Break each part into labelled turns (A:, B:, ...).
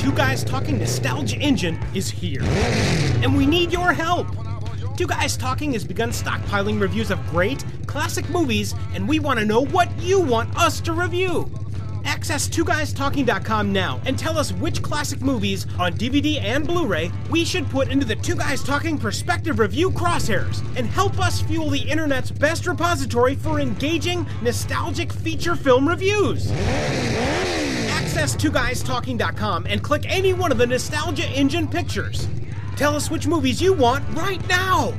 A: Two Guys Talking Nostalgia Engine is here. And we need your help. Two Guys Talking has begun stockpiling reviews of great, classic movies, and we want to know what you want us to review. Access twoguystalking.com now and tell us which classic movies on DVD and Blu-ray we should put into the Two Guys Talking Perspective Review crosshairs and help us fuel the internet's best repository for engaging, nostalgic feature film reviews. Access 2GuysTalking.com and click any one of the Nostalgia Engine pictures. Tell us which movies you want right now!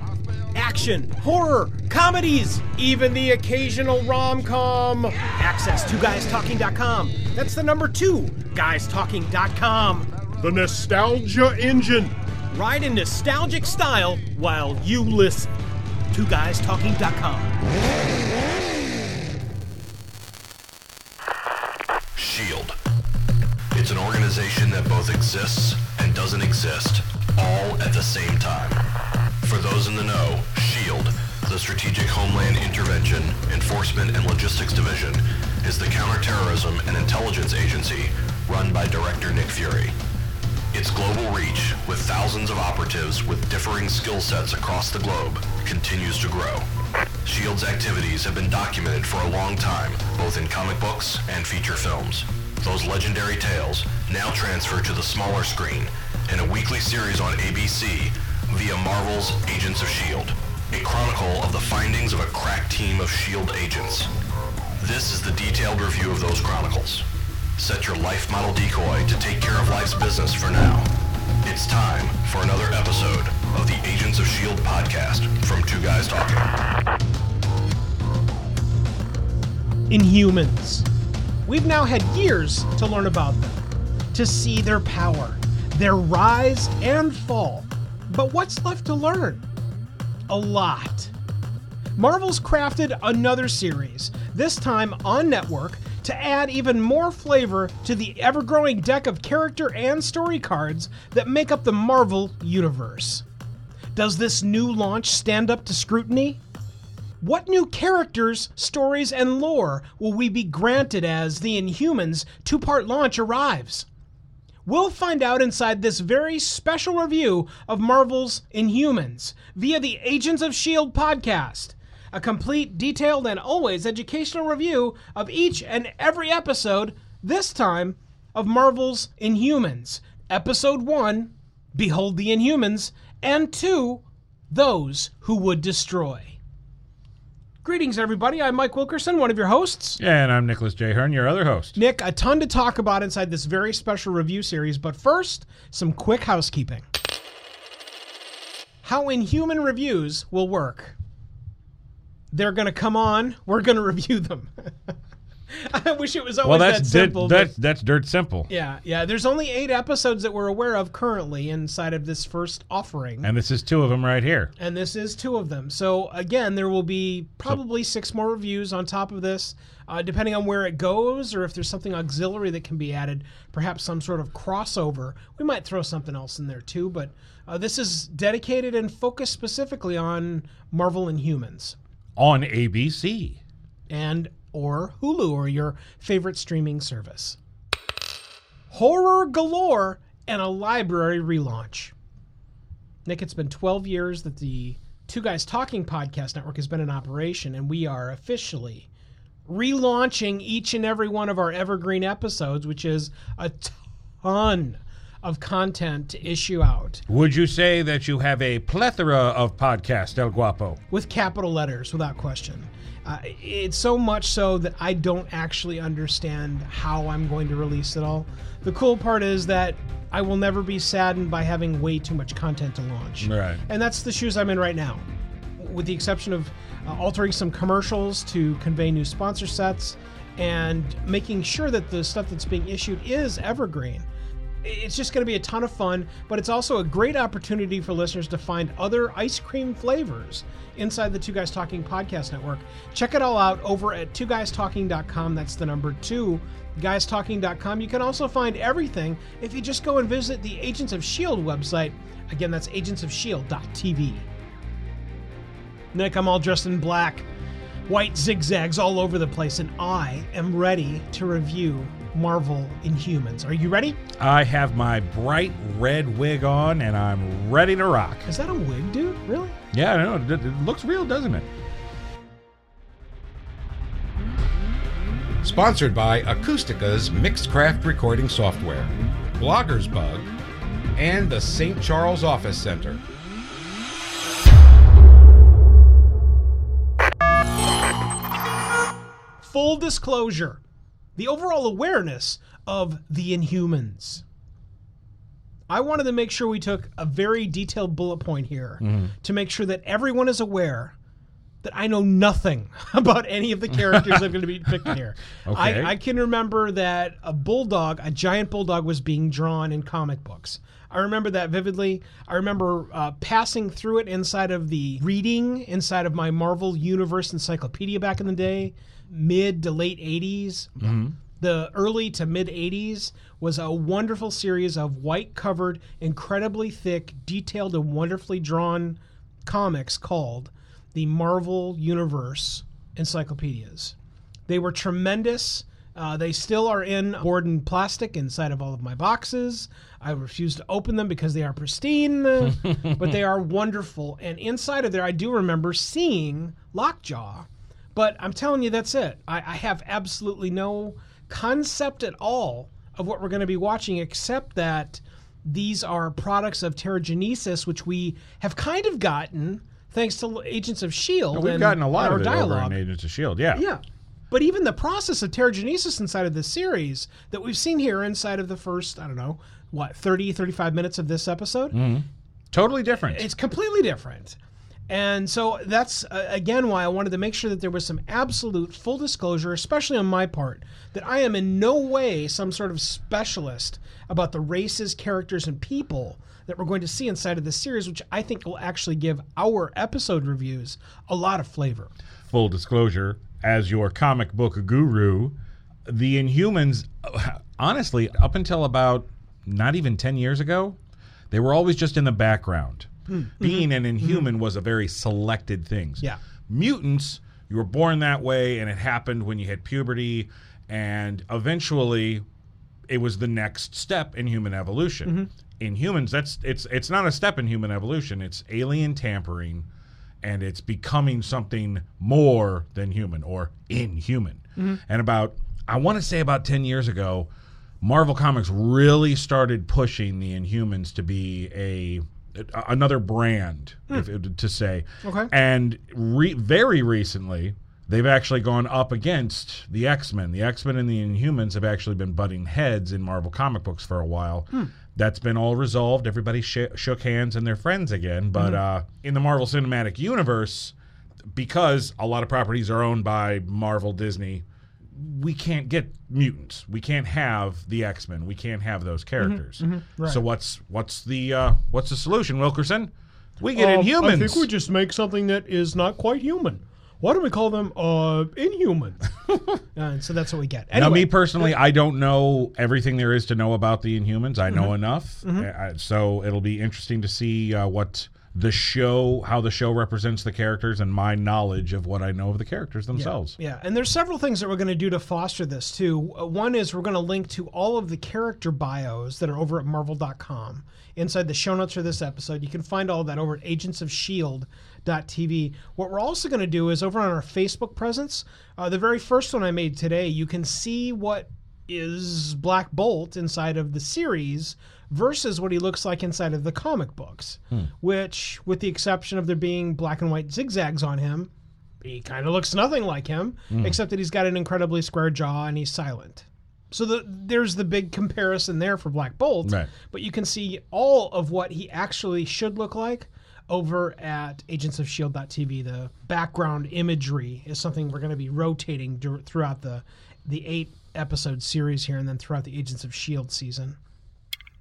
A: Action, horror, comedies, even the occasional rom com. Access 2GuysTalking.com. That's the number two, GuysTalking.com. The Nostalgia Engine. Ride in nostalgic style while you listen.
B: 2GuysTalking.com. organization that both exists and doesn't exist, all at the same time. For those in the know, SHIELD, the Strategic Homeland Intervention, Enforcement and Logistics Division, is the counterterrorism and intelligence agency run by Director Nick Fury. Its global reach, with thousands of operatives with differing skill sets across the globe, continues to grow. SHIELD's activities have been documented for a long time, both in comic books and feature films. Those legendary tales now transfer to the smaller screen in a weekly series on ABC via Marvel's Agents of S.H.I.E.L.D., a chronicle of the findings of a crack team of S.H.I.E.L.D. agents. This is the detailed review of those chronicles. Set your life model decoy to take care of life's business for now. It's time for another episode of the Agents of S.H.I.E.L.D. podcast from Two Guys Talking.
A: Inhumans. We've now had years to learn about them, to see their power, their rise and fall. But what's left to learn? A lot. Marvel's crafted another series, this time on network, to add even more flavor to the ever growing deck of character and story cards that make up the Marvel Universe. Does this new launch stand up to scrutiny? What new characters, stories, and lore will we be granted as the Inhumans two part launch arrives? We'll find out inside this very special review of Marvel's Inhumans via the Agents of S.H.I.E.L.D. podcast. A complete, detailed, and always educational review of each and every episode, this time of Marvel's Inhumans. Episode 1 Behold the Inhumans, and 2 Those Who Would Destroy. Greetings, everybody. I'm Mike Wilkerson, one of your hosts.
C: And I'm Nicholas J. Hearn, your other host.
A: Nick, a ton to talk about inside this very special review series, but first, some quick housekeeping. How Inhuman reviews will work. They're going to come on, we're going to review them. I wish it was always
C: Well, that's
A: that simple. but-
C: that's that's dirt simple.
A: yeah, yeah. There's only eight episodes that we're aware of currently inside of this first offering.
C: And this is two of them right here.
A: and this is two of them. So again, there will be probably six more reviews on top of this, uh, depending on where it goes, or if there's something auxiliary that can be added, perhaps some sort of crossover. We might throw something else in there too, but uh, this is dedicated and focused specifically on Marvel Inhumans
C: On ABC.
A: and or Hulu or your favorite streaming service. Horror galore and a library relaunch. Nick, it's been 12 years that the Two Guys Talking podcast network has been in operation, and we are officially relaunching each and every one of our evergreen episodes, which is a ton of content to issue out
C: Would you say that you have a plethora of podcasts, El Guapo?
A: with capital letters without question. Uh, it's so much so that I don't actually understand how I'm going to release it all. The cool part is that I will never be saddened by having way too much content to launch.
C: Right.
A: And that's the shoes I'm in right now. With the exception of uh, altering some commercials to convey new sponsor sets and making sure that the stuff that's being issued is evergreen. It's just going to be a ton of fun, but it's also a great opportunity for listeners to find other ice cream flavors inside the Two Guys Talking podcast network. Check it all out over at twoguystalking.com. That's the number two, guystalking.com. You can also find everything if you just go and visit the Agents of S.H.I.E.L.D. website. Again, that's agentsofshield.tv. Nick, I'm all dressed in black, white zigzags all over the place, and I am ready to review Marvel Inhumans. Are you ready?
C: I have my bright red wig on and I'm ready to rock.
A: Is that a wig, dude? Really?
C: Yeah, I know. It, looks real, doesn't it?
D: Sponsored by Acoustica's Mixcraft Recording Software, Blogger's Bug, and the St. Charles Office Center.
A: Full disclosure the overall awareness of the Inhumans. I wanted to make sure we took a very detailed bullet point here to make sure that everyone is aware that I know nothing about any of the characters I'm going to be depicted here.
C: Okay.
A: I, I can remember that a bulldog, a giant bulldog, was being drawn in comic books. I remember that vividly. I remember uh, passing through it inside of the reading inside of my Marvel Universe encyclopedia back in the day, mid to late 80s. The early to mid 80s was a wonderful series of white covered, incredibly thick, detailed, and wonderfully drawn comics called the Marvel Universe encyclopedias. They were tremendous. Uh, they still are in board and plastic inside of all of my boxes. I refuse to open them because they are pristine, but they are wonderful. And inside of there, I do remember seeing Lockjaw. But I'm telling you, that's it. I, I have absolutely no concept at all of what we're going to be watching, except that these are products of Terrigenesis, which we have kind of gotten thanks to Agents of S.H.I.E.L.D.
C: We've
A: and
C: gotten a lot of it
A: dialogue.
C: Agents of S.H.I.E.L.D., yeah.
A: Yeah. But even the process of Terrigenesis inside of this series that we've seen here inside of the first, I don't know, what, 30, 35 minutes of this episode, mm-hmm.
C: Totally different.
A: it's completely different. And so that's uh, again why I wanted to make sure that there was some absolute full disclosure, especially on my part, that I am in no way some sort of specialist about the races, characters, and people that we're going to see inside of this series, which I think will actually give our episode reviews a lot of flavor.
C: Full disclosure, as your comic book guru, the Inhumans, honestly, up until about not even 10 years ago, they were always just in the background. Hmm. Being mm-hmm. an Inhuman mm-hmm. was a very selected thing.
A: Yeah.
C: Mutants, you were born that way, and it happened when you hit puberty, and eventually it was the next step in human evolution. Mm-hmm. Inhumans, that's it's it's not a step in human evolution. It's alien tampering, and it's becoming something more than human or inhuman. And about I want to say about ten years ago, Marvel Comics really started pushing the Inhumans to be a another brand, hmm. if, to say.
A: Okay.
C: And re- very recently, they've actually gone up against the X Men. The X Men and the Inhumans have actually been butting heads in Marvel comic books for a while. Hmm. That's been all resolved. Everybody sh- shook hands and they're friends again. But hmm. uh, in the Marvel Cinematic Universe, because a lot of properties are owned by Marvel, Disney, we can't get mutants. We can't have the X Men. We can't have those characters. So what's what's the uh, what's the solution, Wilkerson? We get Inhumans.
A: Um, I think we just make something that is not quite human. Why don't we call them uh, inhuman? and so that's what we get.
C: Now, me personally, I don't know everything there is to know about the Inhumans. I know enough, Uh, so it'll be interesting to see uh, what the show, how the show represents the characters, and my knowledge of what I know of the characters themselves.
A: Yeah, and there's several things that we're going to do to foster this too. Uh, One is we're going to link to all of the character bios that are over at marvel.com. Inside the show notes for this episode, you can find all of that over at agentsofshield.tv. What we're also going to do is over on our Facebook presence, uh, the very first one I made today, you can see what is Black Bolt inside of the series versus what he looks like inside of the comic books, hmm. which, with the exception of there being black and white zigzags on him, he kind of looks nothing like him, hmm. except that he's got an incredibly square jaw and he's silent. So the, there's the big comparison there for Black Bolt.
C: Right.
A: But you can see all of what he actually should look like over at Agents of agentsofshield.tv. The background imagery is something we're going to be rotating throughout the the eight episode series here, and then throughout the Agents of Shield season.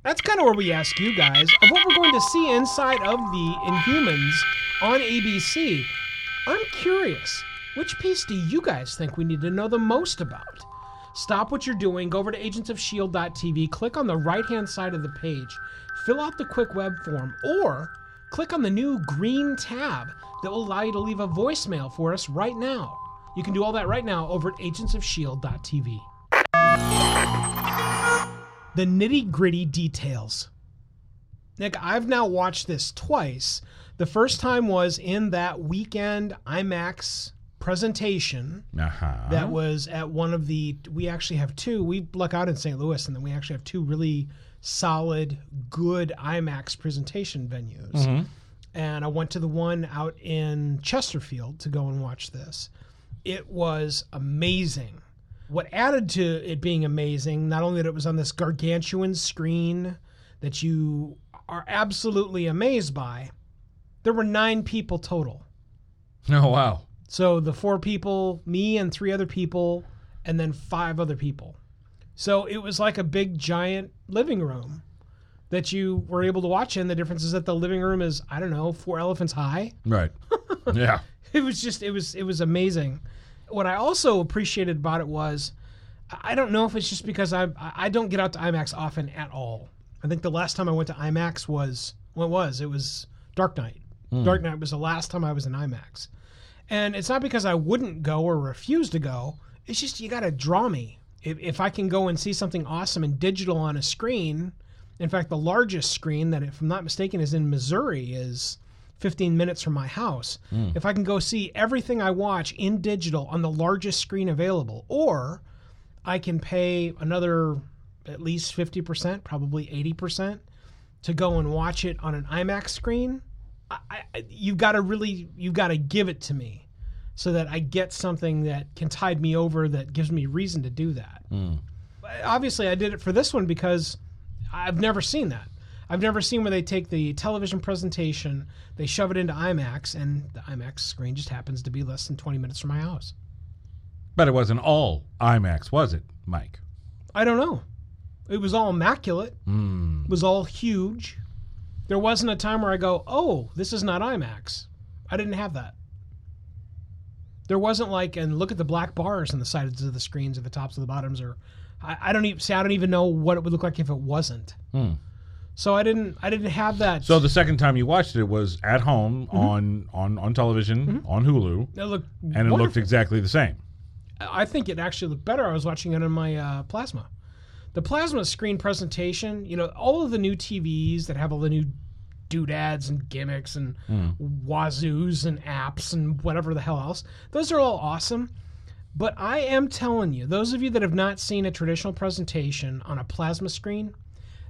A: That's kind of where we ask you guys of what we're going to see inside of the Inhumans on ABC. I'm curious, which piece do you guys think we need to know the most about? Stop what you're doing, go over to agentsofshield.tv, click on the right hand side of the page, fill out the quick web form, or click on the new green tab that will allow you to leave a voicemail for us right now. You can do all that right now over at agentsofshield.tv. the nitty gritty details. Nick, I've now watched this twice. The first time was in that weekend IMAX presentation
C: Uh-huh.
A: that was at one of the. We actually have two. We luck out in St. Louis, and then we actually have two really solid, good IMAX presentation venues. And I went to the one out in Chesterfield to go and watch this. It was amazing. What added to it being amazing, not only that it was on this gargantuan screen that you are absolutely amazed by, there were nine people total.
C: oh wow.
A: So the four people, me and three other people, and then five other people. So it was like a big giant living room that you were able to watch in. The difference is that the living room is, I don't know, four elephants high.
C: Right. yeah.
A: It was just it was it was amazing. What I also appreciated about it was I don't know if it's just because I I don't get out to IMAX often at all. I think the last time I went to IMAX was what was it was Dark Knight. Hmm. Dark Knight was the last time I was in IMAX. And it's not because I wouldn't go or refuse to go. It's just you got to draw me. If, if I can go and see something awesome and digital on a screen, in fact, the largest screen that, if I'm not mistaken, is in Missouri, is 15 minutes from my house. Hmm. If I can go see everything I watch in digital on the largest screen available, or I can pay another at least 50%, probably 80% to go and watch it on an IMAX screen, I, I, you've got to really, you've got to give it to me so that I get something that can tide me over that gives me reason to do that. Hmm. Obviously, I did it for this one because I've never seen that. I've never seen where they take the television presentation, they shove it into IMAX, and the IMAX screen just happens to be less than 20 minutes from my house.
C: But it wasn't all IMAX, was it, Mike?
A: I don't know. It was all immaculate.
C: Hmm.
A: It was all huge. There wasn't a time where I go, "Oh, this is not IMAX." I didn't have that. There wasn't like, and look at the black bars on the sides of the screens, at the tops of the bottoms, or I, I don't even see. I don't even know what it would look like if it wasn't. So I didn't. I didn't have that.
C: So the second time you watched it was at home mm-hmm. on on on television mm-hmm. on Hulu,
A: it looked
C: and it looked exactly the same.
A: I think it actually looked better. I was watching it on my uh, plasma. The plasma screen presentation, you know, all of the new TVs that have all the new doodads and gimmicks and hmm. wazoos and apps and whatever the hell else, those are all awesome. But I am telling you, those of you that have not seen a traditional presentation on a plasma screen,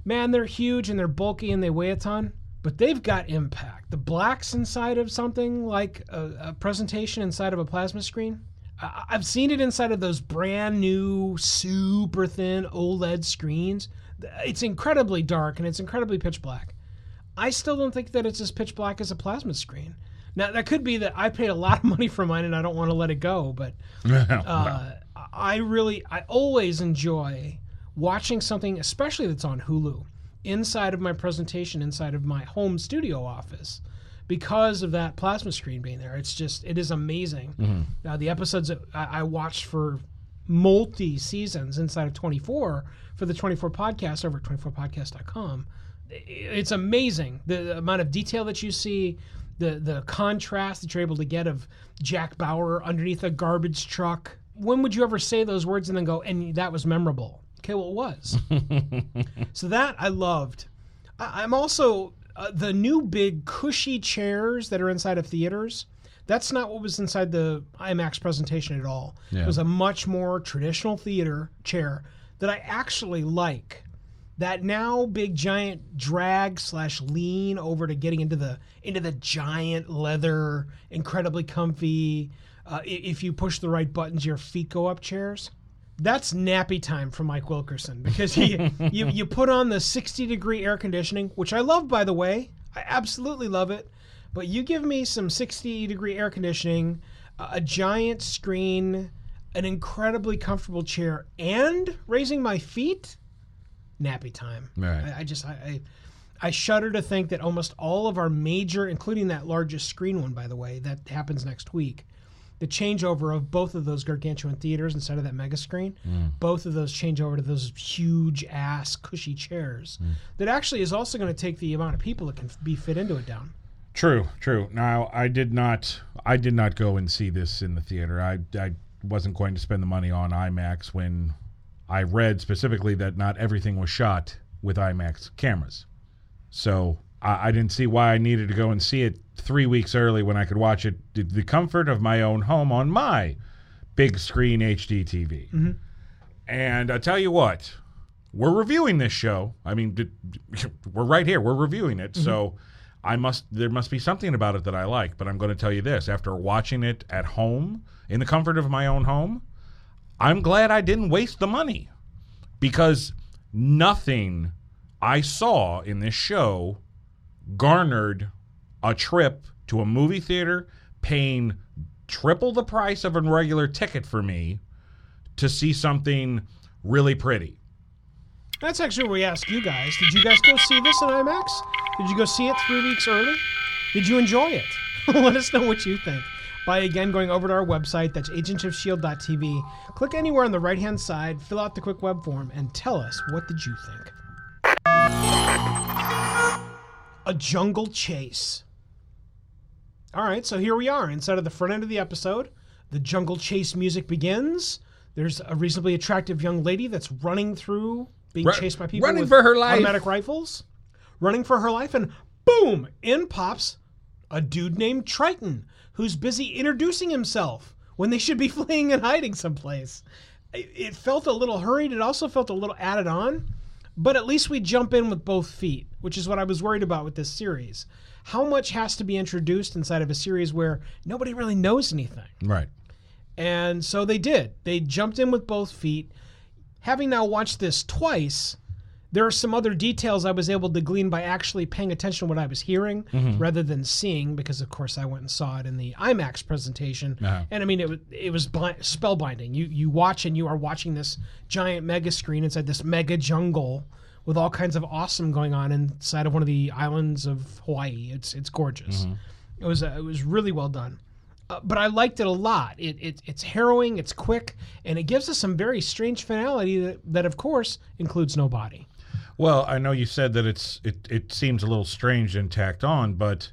A: man, they're huge and they're bulky and they weigh a ton, but they've got impact. The blacks inside of something like a, a presentation inside of a plasma screen, I- I've seen it inside of those brand new, super thin OLED screens. It's incredibly dark and it's incredibly pitch black. I still don't think that it's as pitch black as a plasma screen. Now that could be that I paid a lot of money for mine and I don't want to let it go, but uh, I really, I always enjoy watching something, especially that's on Hulu, inside of my presentation, inside of my home studio office, because of that plasma screen being there. It's just, it is amazing. Uh, the episodes that I, I watched for multi seasons inside of 24 for the 24 podcast over at 24podcast.com. It's amazing the amount of detail that you see, the the contrast that you're able to get of Jack Bauer underneath a garbage truck. When would you ever say those words and then go, and that was memorable? Okay, well, it was. so that I loved. I, I'm also uh, the new big cushy chairs that are inside of theaters. That's not what was inside the IMAX presentation at all.
C: Yeah.
A: It was a much more traditional theater chair that I actually like. That now big giant drag slash lean over to getting into the into the giant leather, incredibly comfy. Uh, if you push the right buttons, your feet go up chairs. That's nappy time for Mike Wilkerson because he you, you put on the 60 degree air conditioning, which I love by the way. I absolutely love it. But you give me some 60 degree air conditioning, a a giant screen, an incredibly comfortable chair, and raising my feet, nappy time.
C: Right.
A: I, I just I, I I shudder to think that almost all of our major, including that largest screen one, by the way, that happens next week. The changeover of both of those gargantuan theaters instead of that mega screen, mm. both of those change over to those huge ass cushy chairs. Mm. That actually is also going to take the amount of people that can f- be fit into it down.
C: True, true. Now I did not I did not go and see this in the theater. I I wasn't going to spend the money on IMAX when I read specifically that not everything was shot with IMAX cameras. So I, I didn't see why I needed to go and see it three weeks early when I could watch it the, the comfort of my own home on my big screen HD TV. Mm-hmm. And I tell you what, we're reviewing this show. I mean, we're right here. We're reviewing it. So mm-hmm. I must there must be something about it that I like, but I'm going to tell you this, after watching it at home in the comfort of my own home, I'm glad I didn't waste the money because nothing I saw in this show garnered a trip to a movie theater paying triple the price of a regular ticket for me to see something really pretty.
A: That's actually what we asked you guys. Did you guys go see this in IMAX? Did you go see it three weeks early? Did you enjoy it? Let us know what you think by again going over to our website. That's agentsofshield.tv. Click anywhere on the right hand side, fill out the quick web form, and tell us what did you think. A jungle chase. All right, so here we are inside of the front end of the episode. The jungle chase music begins. There's a reasonably attractive young lady that's running through, being
D: Run-
A: chased by people
D: running
A: with
D: for her life.
A: automatic rifles, running for her life, and boom! In pops a dude named Triton, who's busy introducing himself when they should be fleeing and hiding someplace. It felt a little hurried. It also felt a little added on, but at least we jump in with both feet, which is what I was worried about with this series. How much has to be introduced inside of a series where nobody really knows anything?
C: Right.
A: And so they did. They jumped in with both feet. Having now watched this twice, there are some other details I was able to glean by actually paying attention to what I was hearing rather than seeing, because of course I went and saw it in the IMAX presentation.
C: Uh-huh.
A: And I mean, it was it was blind, spellbinding. You you watch and you are watching this giant mega screen inside this mega jungle with all kinds of awesome going on inside of one of the islands of Hawaii. It's it's gorgeous. It was uh, it was really well done. Uh, but I liked it a lot. It, it it's harrowing, it's quick, and it gives us some very strange finality that, that of course includes no body.
C: Well, I know you said that it's it, it seems a little strange and tacked on, but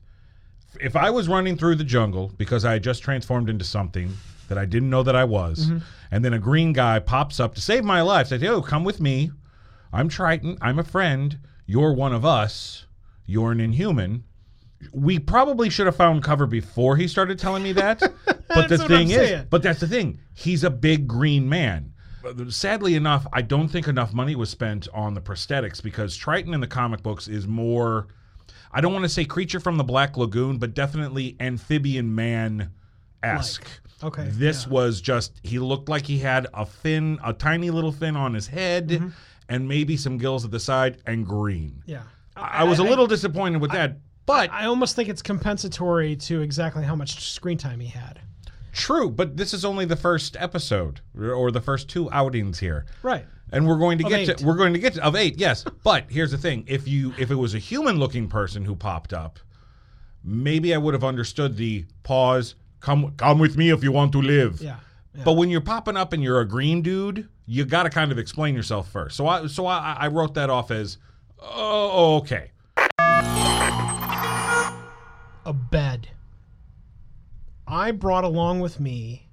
C: if I was running through the jungle because I had just transformed into something that I didn't know that I was, and then a green guy pops up to save my life, says, "Oh, come with me. I'm Triton. I'm a friend. You're one of us. You're an inhuman." We probably should have found cover before he started telling me that. but the thing
A: I'm
C: is,
A: saying.
C: but that's the thing. He's a big green man. Sadly enough, I don't think enough money was spent on the prosthetics because Triton in the comic books is more. I don't want to say creature from the Black Lagoon, but definitely amphibian man esque.
A: Like, okay,
C: This
A: yeah.
C: was just he looked like he had a fin, a tiny little fin on his head,
A: Mm-hmm.
C: and maybe some gills at the side, and green.
A: Yeah,
C: I, I was a little disappointed with that, but
A: I almost think it's compensatory to exactly how much screen time he had.
C: True. But this is only the first episode or the first two outings here.
A: Right.
C: and we're going to
A: Of
C: get
A: eight.
C: to we're going to get to, of eight yes but here's the thing if you if it was a human looking person who popped up maybe i would have understood the pause come come with me if you want to live
A: Yeah. yeah.
C: but when you're popping up and you're a green dude you got to kind of explain yourself first so i so i, I wrote that off as oh okay
A: a bed. I brought along with me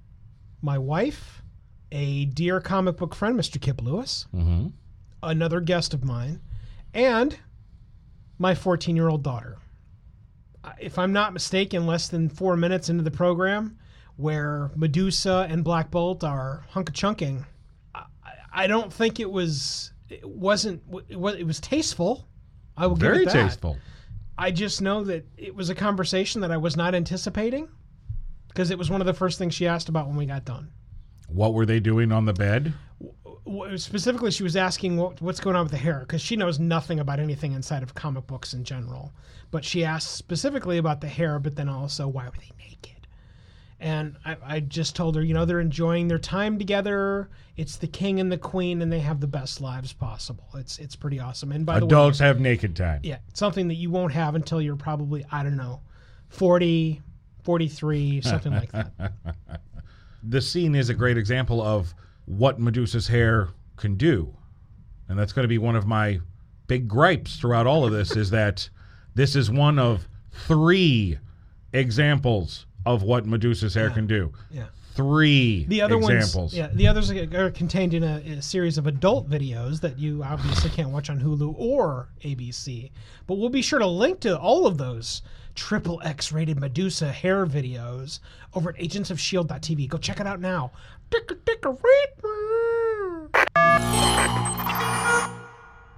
A: my wife, a dear comic book friend, Mr. Kip Lewis,
C: mm-hmm.
A: another guest of mine, and my 14 year old daughter. If I'm not mistaken, less than four minutes into the program, where Medusa and Black Bolt are hunk chunking, I, I don't think it was. It wasn't. It was, it was tasteful. I will
C: very
A: give it that.
C: tasteful
A: I just know that it was a conversation that I was not anticipating because it was one of the first things she asked about when we got done.
C: what were they doing on the bed
A: Specifically, she was asking what, what's going on with the hair because she knows nothing about anything inside of comic books in general. But she asked specifically about the hair, but then also why were they naked? And I, I just told her, you know, they're enjoying their time together. It's the king and the queen, and they have the best lives possible. It's it's pretty awesome. And by the way,
C: adults have naked time
A: yeah, something that you won't have until you're probably, I don't know, 40, 43, something like that.
C: the scene is a great example of what Medusa's hair can do. And that's going to be one of my big gripes throughout all of this is that this is one of three examples of what Medusa's hair can do.
A: Yeah.
C: three
A: The other
C: examples.
A: ones, yeah, the others are are contained in a, a series of adult videos that you obviously can't watch on Hulu or ABC. But we'll be sure to link to all of those triple X rated Medusa hair videos over at agentsofshield.tv. Go check it out now.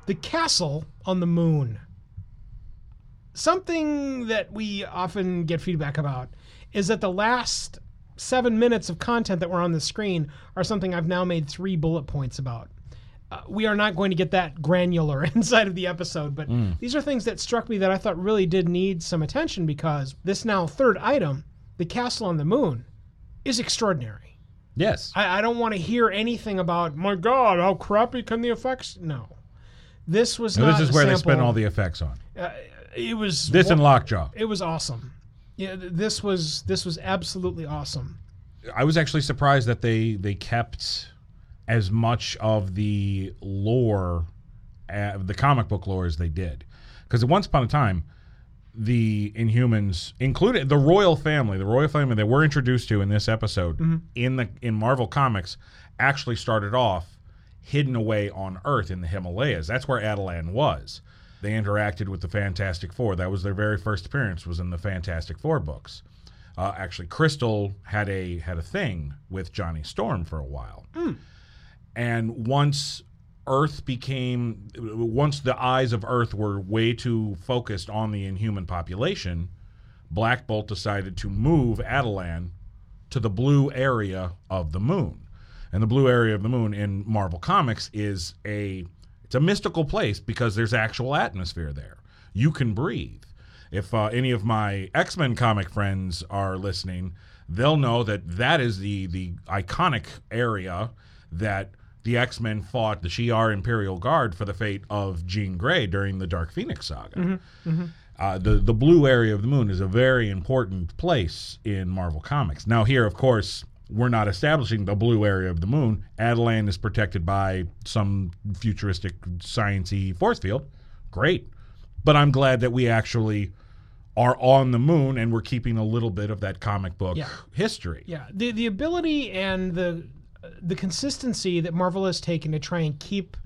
A: The castle on the moon. Something that we often get feedback about is that the last seven minutes of content that were on the screen are something I've now made three bullet points about. Uh, we are not going to get that granular inside of the episode, but these are things that struck me that I thought really did need some attention because this now third item, the castle on the moon, is extraordinary.
C: Yes.
A: I, I don't want to hear anything about my God, how crappy can the effects? No, this was not.
C: this is where they spent all the effects on.
A: It was
C: This and Lockjaw.
A: it was awesome. Yeah, this was this was absolutely awesome.
C: I was actually surprised that they they kept as much of the lore, uh, the comic book lore, as they did, because once upon a time, the Inhumans, included the royal family, the royal family that we're introduced to in this episode in the in Marvel Comics, actually started off hidden away on Earth in the Himalayas. That's where Attilan was. They interacted with the Fantastic Four. That was their very first appearance. Was in the Fantastic Four books. Uh, actually, Crystal had a had a thing with Johnny Storm for a while, and once Earth became once the eyes of Earth were way too focused on the Inhuman population, Black Bolt decided to move Attilan to the blue area of the moon. And the blue area of the moon in Marvel Comics is a it's a mystical place because there's actual atmosphere there. You can breathe. If uh, any of my X Men comic friends are listening, they'll know that that is the the iconic area that the X Men fought the Shi'ar Imperial Guard for the fate of Jean Grey during the Dark Phoenix saga. Uh, the the blue area of the moon is a very important place in Marvel Comics. Now, here, of course, we're not establishing the blue area of the moon. Attilan is protected by some futuristic sciency force field. Great, but I'm glad that we actually are on the moon and we're keeping a little bit of that comic book
A: Yeah.
C: history.
A: Yeah, the the ability and the the consistency that Marvel has taken to try and keep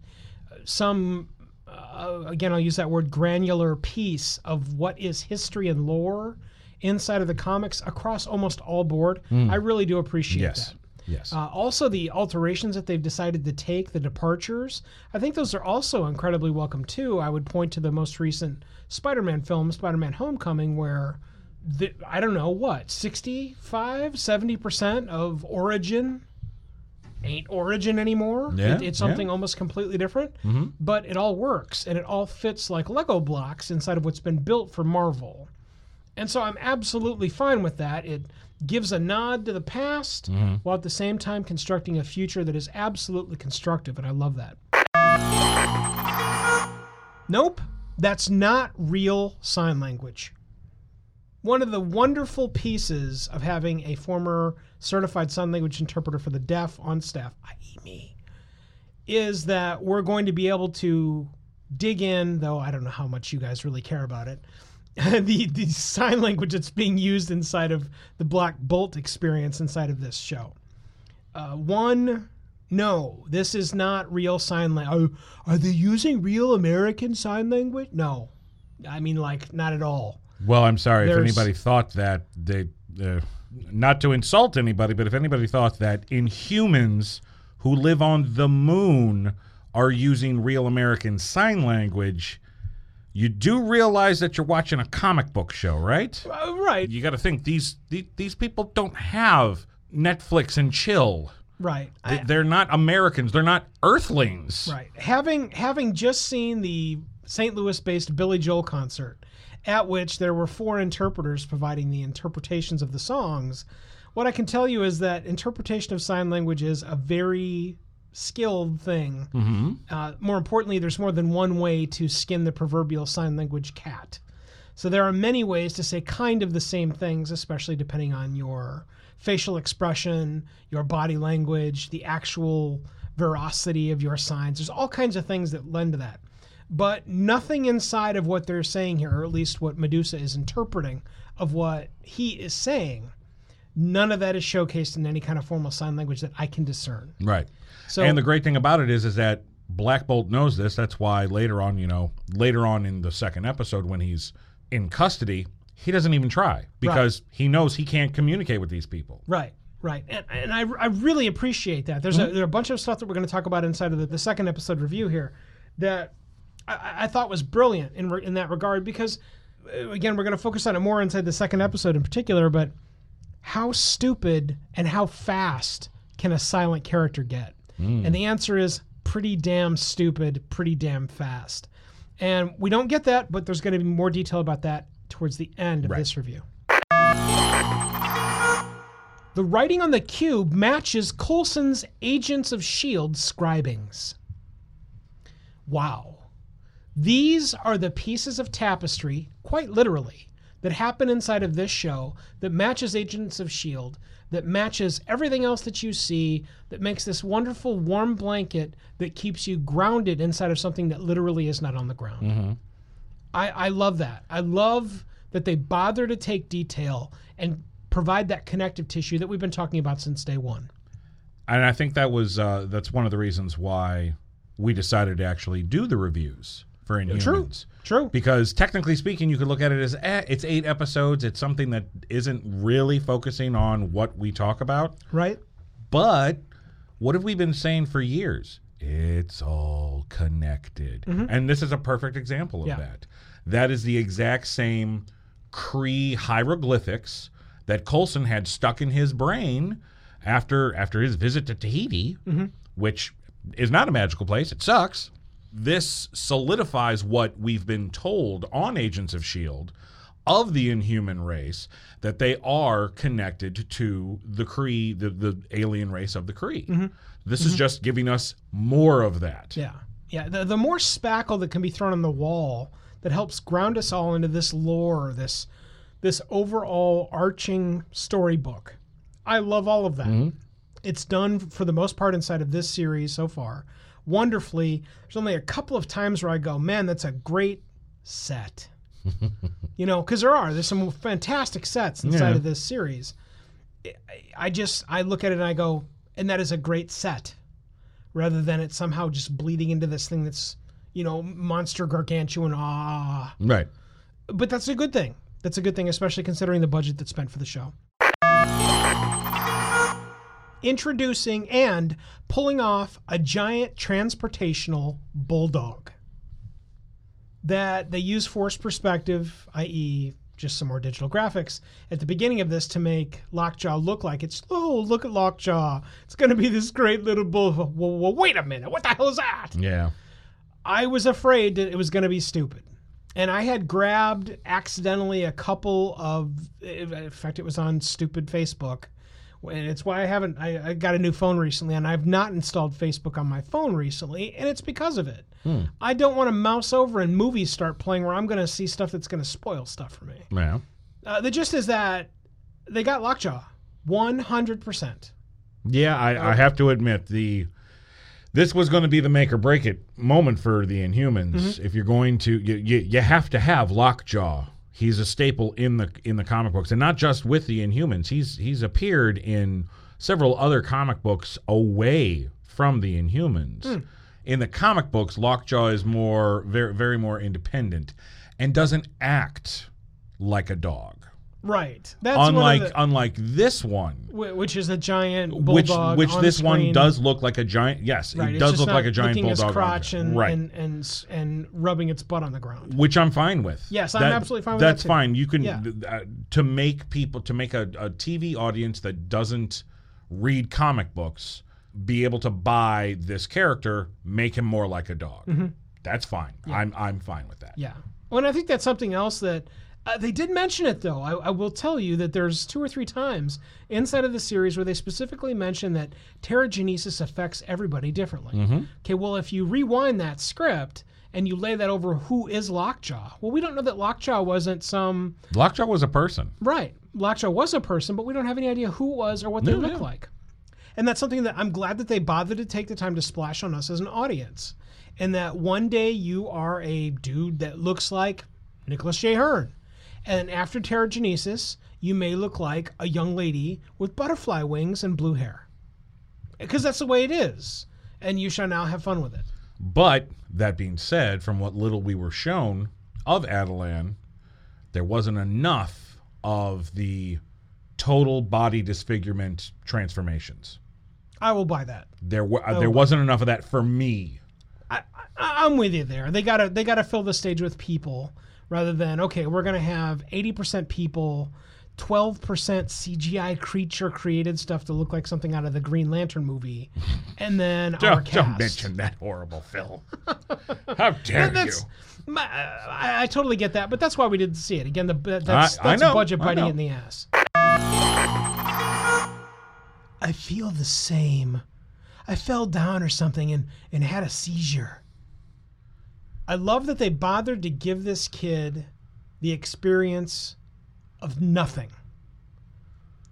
A: some uh, again I'll use that word granular piece of what is history and lore inside of the comics across almost all board. I really do appreciate.
C: Yes.
A: that.
C: Yes.
A: Uh, also, the alterations that they've decided to take, the departures, I think those are also incredibly welcome too. I would point to the most recent Spider Man film, Spider Man Homecoming, where the, I don't know what, 65, 70% of Origin ain't Origin anymore.
C: Yeah,
A: It- it's
C: yeah.
A: something almost completely different, mm-hmm. but it all works and it all fits like Lego blocks inside of what's been built for Marvel. And so I'm absolutely fine with that. It gives a nod to the past mm-hmm. while at the same time constructing a future that is absolutely constructive, and I love that. Nope, that's not real sign language. One of the wonderful pieces of having a former certified sign language interpreter for the deaf on staff, i.e., me, is that we're going to be able to dig in, though I don't know how much you guys really care about it, the, the sign language that's being used inside of the Black Bolt experience inside of this show. Uh, one, no, this is not real sign language. Are, are they using real American sign language? No. I mean, like, not at all.
C: Well, I'm sorry if anybody thought that they, uh, not to insult anybody, but if anybody thought that Inhumans who live on the moon are using real American Sign Language, you do realize that you're watching a comic book show, right?
A: Uh, right,
C: You got to think these, these these people don't have Netflix and chill.
A: right.
C: They, they're not Americans. They're not Earthlings.
A: Right. Having having just seen the St. Louis-based Billy Joel concert, at which there were four interpreters providing the interpretations of the songs, what I can tell you is that interpretation of sign language is a very skilled thing.
C: Mm-hmm.
A: Uh, more importantly, there's more than one way to skin the proverbial sign language cat. So there are many ways to say kind of the same things, especially depending on your facial expression, your body language, the actual veracity of your signs. There's all kinds of things that lend to that. But nothing inside of what they're saying here, or at least what Medusa is interpreting of what he is saying, none of that is showcased in any kind of formal sign language that I can discern.
C: Right.
A: So
C: and the great thing about it is, is that Black Bolt knows this. That's why later on, you know, later on in the second episode when he's in custody, he doesn't even try because he knows he can't communicate with these people.
A: Right, right, and, and I, I really appreciate that. There's a mm-hmm. there are a bunch of stuff that we're going to talk about inside of the, the second episode review here that I, I thought was brilliant in re- in that regard because uh, again we're going to focus on it more inside the second episode in particular, but how stupid and how fast can a silent character get? And the answer is pretty damn stupid, pretty damn fast. And we don't get that, but there's going to be more detail about that towards the end of
C: Right.
A: this review. The writing on the cube matches Coulson's Agents of S.H.I.E.L.D. scribings. Wow. These are the pieces of tapestry, quite literally, that happen inside of this show that matches Agents of S.H.I.E.L.D., that matches everything else that you see, that makes this wonderful warm blanket that keeps you grounded inside of something that literally is not on the ground. I, I love that. I love that they bother to take detail and provide that connective tissue that we've been talking about since day one.
C: And I think that was uh, that's one of the reasons why we decided to actually do the reviews for Inhumans.
A: True. True.
C: Because technically speaking, you could look at it as eh, it's eight episodes. It's something that isn't really focusing on what we talk about.
A: Right?
C: But what have we been saying for years? It's all connected. And this is a perfect example of
A: Mm-hmm. Yeah.
C: that. That is the exact same Kree hieroglyphics that Coulson had stuck in his brain after after his visit to Tahiti,
A: Mm-hmm.
C: which is not a magical place. It sucks. This solidifies what we've been told on Agents of S.H.I.E.L.D. Of the inhuman race that they are connected to the Kree, the, the alien race of the Kree. Mm-hmm. This is mm-hmm. just giving us more of that.
A: Yeah. Yeah. The, the more spackle that can be thrown on the wall that helps ground us all into this lore, this this overall arching storybook. I love all of that. Mm-hmm. It's done for the most part inside of this series so far. Wonderfully. There's only a couple of times where I go, man, that's a great set. you know, because there are. There's some fantastic sets inside
C: Yeah.
A: of this series. I- just I look at it and I go, and that is a great set, rather than it somehow just bleeding into this thing that's you know monster gargantuan ah.
C: Right.
A: But that's a good thing. That's a good thing, especially considering the budget that's spent for the show. Introducing and pulling off a giant transportational bulldog that they use force perspective, i.e., just some more digital graphics at the beginning of this to make Lockjaw look like it's oh look at Lockjaw it's going to be this great little bull. Well, well, wait a minute, what the hell is that?
C: Yeah.
A: I was afraid that it was going to be stupid. And I had grabbed accidentally a couple of, in fact, it was on stupid Facebook. And it's why I haven't, I, I got a new phone recently and I've not installed Facebook on my phone recently. And it's because of it. I don't want to mouse over and movies start playing where I'm going to see stuff that's going to spoil stuff for me.
C: Yeah.
A: Uh, the gist is that they got Lockjaw 100%.
C: Yeah, I, I have to admit the this was going to be the make or break it moment for the Inhumans. If you're going to, you, you, you have to have Lockjaw. He's a staple in the in the comic books, and not just with the Inhumans. He's he's appeared in several other comic books away from the Inhumans. Hmm. In the comic books, Lockjaw is more very very more independent and doesn't act like a dog.
A: Right. That's
C: Unlike
A: the-
C: unlike this one,
A: which is a giant
C: which
A: bulldog.
C: which
A: on
C: this one does look like a giant. Yes,
A: Right,
C: it
A: it's
C: does look like a giant bulldog.
A: His crotch and,
C: right,
A: and and and rubbing its butt on the ground.
C: which I'm fine with.
A: Yes, I'm absolutely fine with that
C: That's
A: too.
C: fine. You can
A: Yeah.
C: uh, to make people to make a, a TV audience that doesn't read comic books be able to buy this character, make him more like a dog. That's fine. I'm I'm fine with that.
A: Mm-hmm. Yeah. Well, and I think that's something else that uh, they did mention it though. I, I will tell you that there's two or three times inside of the series where they specifically mention that Terrigenesis affects everybody differently.
C: Mm-hmm.
A: Okay, well, if you rewind that script and you lay that over who is Lockjaw, well, we don't know that Lockjaw wasn't some
C: Lockjaw was a person.
A: Right. Lockjaw was a person, but we don't have any idea who it was or what they
C: No,
A: look
C: yeah.
A: like. And that's something that I'm glad that they bothered to take the time to splash on us as an audience. And that one day you are a dude that looks like Nicholas J. Hearn. And after Terrigenesis, you may look like a young lady with butterfly wings and blue hair. Because that's the way it is. And you shall now have fun with it.
C: But that being said, from what little we were shown of Attilan, there wasn't enough of the total body disfigurement transformations.
A: I will buy that.
C: There, wa- there wasn't enough of that for me.
A: I, I, I'm with you there. They gotta they gotta fill the stage with people rather than okay, we're gonna have 80% people, 12% CGI creature created stuff to look like something out of the Green Lantern movie, and then our
C: Don't,
A: cast.
C: don't mention that horrible film. How dare you?
A: That's, my, I, I totally get that, but that's why we didn't see it. Again, the that's,
C: I- I know,
A: budget biting in the ass. I feel the same. I fell down or something and, and had a seizure. I love that they bothered to give this kid the experience of nothing.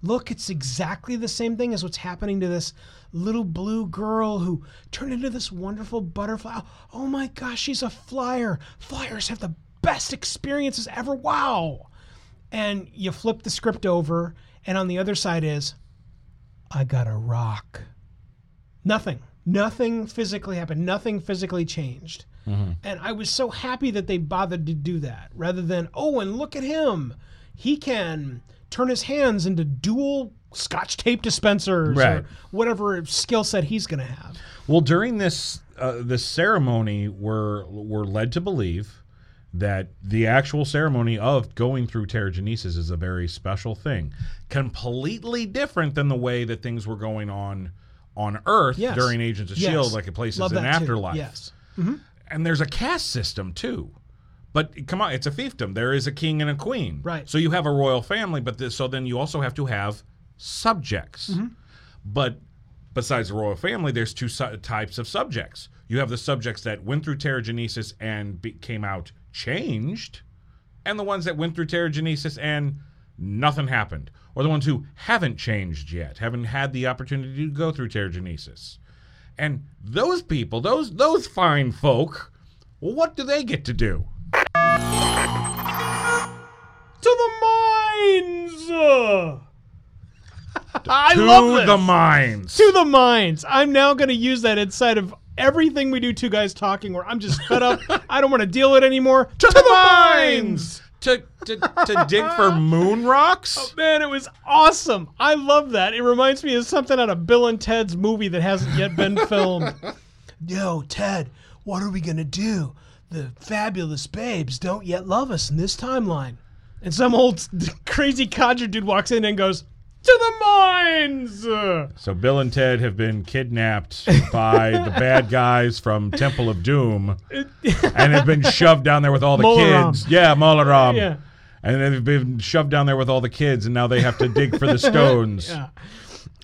A: Look, it's exactly the same thing as what's happening to this little blue girl who turned into this wonderful butterfly. Oh my gosh, she's a flyer. Flyers have the best experiences ever. Wow. And you flip the script over, and on the other side is, I got a rock. Nothing. Nothing physically happened. Nothing physically changed. And I was so happy that they bothered to do that rather than, oh, and look at him. He can turn his hands into dual scotch tape dispensers
C: Right.
A: or whatever skill set he's going to have.
C: Well, during this uh, this ceremony, we're we're led to believe that the actual ceremony of going through Terrigenesis is a very special thing, completely different than the way that things were going on on Earth
A: Yes.
C: during Agents of
A: Yes.
C: Shield, like it places in
A: that too.
C: Afterlife.
A: Yes.
C: And there's a caste system too. But come on, it's a fiefdom. There is a king and a queen.
A: Right.
C: So you have a royal family, but this, so then you also have to have subjects.
A: Mm-hmm.
C: But besides the royal family, there's two su- types of subjects. You have the subjects that went through Terrigenesis and be- came out changed, and the ones that went through Terrigenesis and nothing happened, or the ones who haven't changed yet, haven't had the opportunity to go through Terrigenesis. And those people, those those fine folk, well, what do they get to do?
A: To the mines! I
C: to
A: love this.
C: the mines.
A: to the mines. I'm now going to use that inside of everything we do. Two guys talking, where I'm just fed up. I don't want to deal with it anymore. To,
C: to the mines. To, to, to dig for moon rocks?
A: Oh man, it was awesome. I love that. It reminds me of something out of Bill and Ted's movie that hasn't yet been filmed. Yo, Ted, what are we gonna do? The fabulous babes don't yet love us in this timeline. And some old crazy codger dude walks in and goes, "To the mines."
C: So Bill and Ted have been kidnapped by the bad guys from Temple of Doom and have been shoved down there with all the
A: Mola Ram.
C: kids. Yeah, Mola Ram.
A: Yeah.
C: And they've been shoved down there with all the kids, and now they have to dig for the stones.
A: Yeah.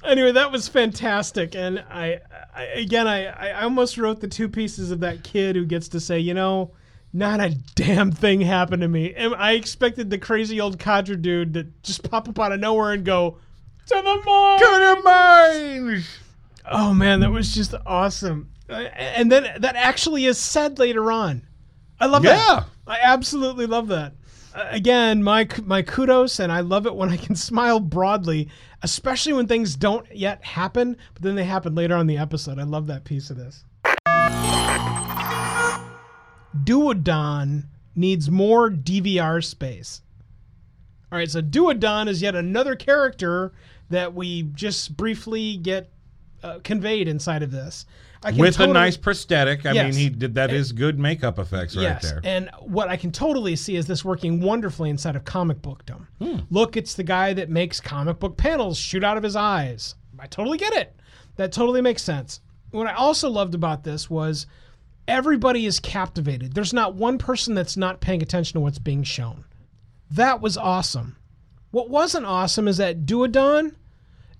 A: Anyway, that was fantastic, and I, I again, I, I almost wrote the two pieces of that kid who gets to say, you know, not a damn thing happened to me. And I expected the crazy old codger dude to just pop up out of nowhere and go to the mine.
C: To the mines!
A: Oh man, that was just awesome. Uh, And then that actually is said later on. I love
C: Yeah.
A: that. Yeah, I absolutely love that. Uh, again, my my kudos, and I love it when I can smile broadly, especially when things don't yet happen, but then they happen later on in the episode. I love that piece of this. Duodon needs more DVR space. All right, so Duodon is yet another character that we just briefly get uh, conveyed inside of this. I can
C: With a nice prosthetic. I
A: Yes.
C: mean, he did that is good makeup effects right
A: yes,
C: there.
A: and what I can totally see is this working wonderfully inside of comic bookdom.
C: Hmm.
A: Look, it's the guy that makes comic book panels shoot out of his eyes. I totally get it. That totally makes sense. What I also loved about this was everybody is captivated. There's not one person that's not paying attention to what's being shown. That was awesome. What wasn't awesome is that Duodon,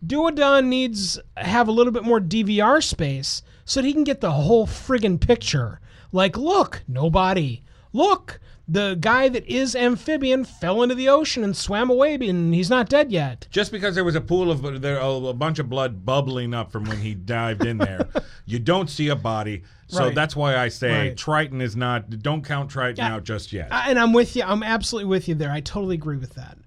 A: Duodon needs have a little bit more DVR space so that he can get the whole friggin' picture. Like, look, nobody. look, the guy that is amphibian fell into the ocean and swam away, and he's not dead yet.
C: Just because there was a pool of there a bunch of blood bubbling up from when he dived in there, you don't see a body. So
A: Right.
C: that's why I say
A: Right.
C: Triton is not. Don't count Triton
A: Yeah.
C: out just yet.
A: I- and I'm with you. I'm absolutely with you there. I totally agree with that.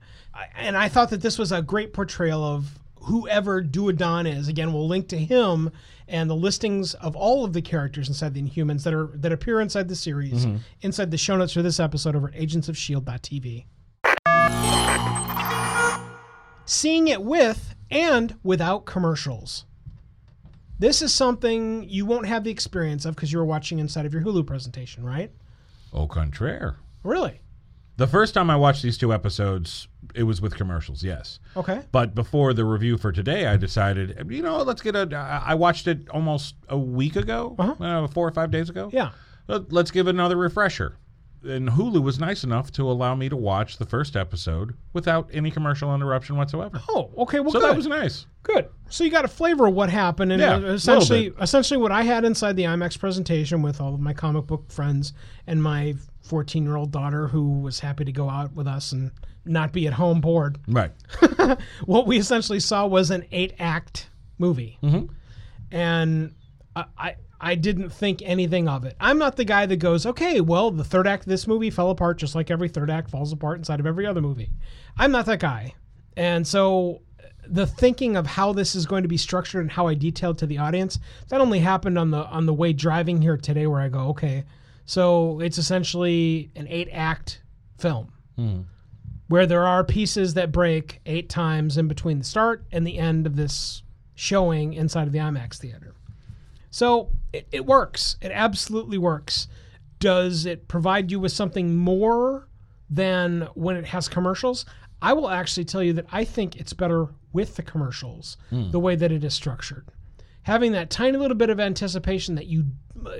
A: And I thought that this was a great portrayal of whoever Duodon is. Again, we'll link to him and the listings of all of the characters inside the Inhumans that are that appear inside the series mm-hmm. inside the show notes for this episode over at agentsofshield.tv. Seeing it with and without commercials. This is something you won't have the experience of because you were watching inside of your Hulu presentation, right?
C: Au contraire.
A: Really?
C: The first time I watched these two episodes, it was with commercials. Yes.
A: Okay.
C: But before the review for today, I decided, you know, let's get a. I watched it almost a week ago,
A: Uh-huh.
C: uh, four or five days ago.
A: Yeah.
C: Let- Let's give it another refresher. And Hulu was nice enough to allow me to watch the first episode without any commercial interruption whatsoever.
A: Oh, okay. Well,
C: so
A: good.
C: that was nice.
A: good. So you got a flavor of what happened, and
C: Yeah,
A: uh, essentially, essentially what I had inside the IMAX presentation with all of my comic book friends and my 14 year old daughter, who was happy to go out with us and not be at home bored.
C: Right.
A: What we essentially saw was an eight act movie,
C: Mm-hmm.
A: and I. I I didn't think anything of it. I'm not the guy that goes, okay, well, the third act of this movie fell apart just like every third act falls apart inside of every other movie. I'm not that guy. And so the thinking of how this is going to be structured and how I detailed to the audience, that only happened on the on the way driving here today where I go, okay, so it's essentially an eight act film. Where there are pieces that break eight times in between the start and the end of this showing inside of the IMAX theater. So it, it works. It absolutely works. Does it provide you with something more than when it has commercials? I will actually tell you that I think it's better with the commercials, hmm. the way that it is structured. Having that tiny little bit of anticipation that you,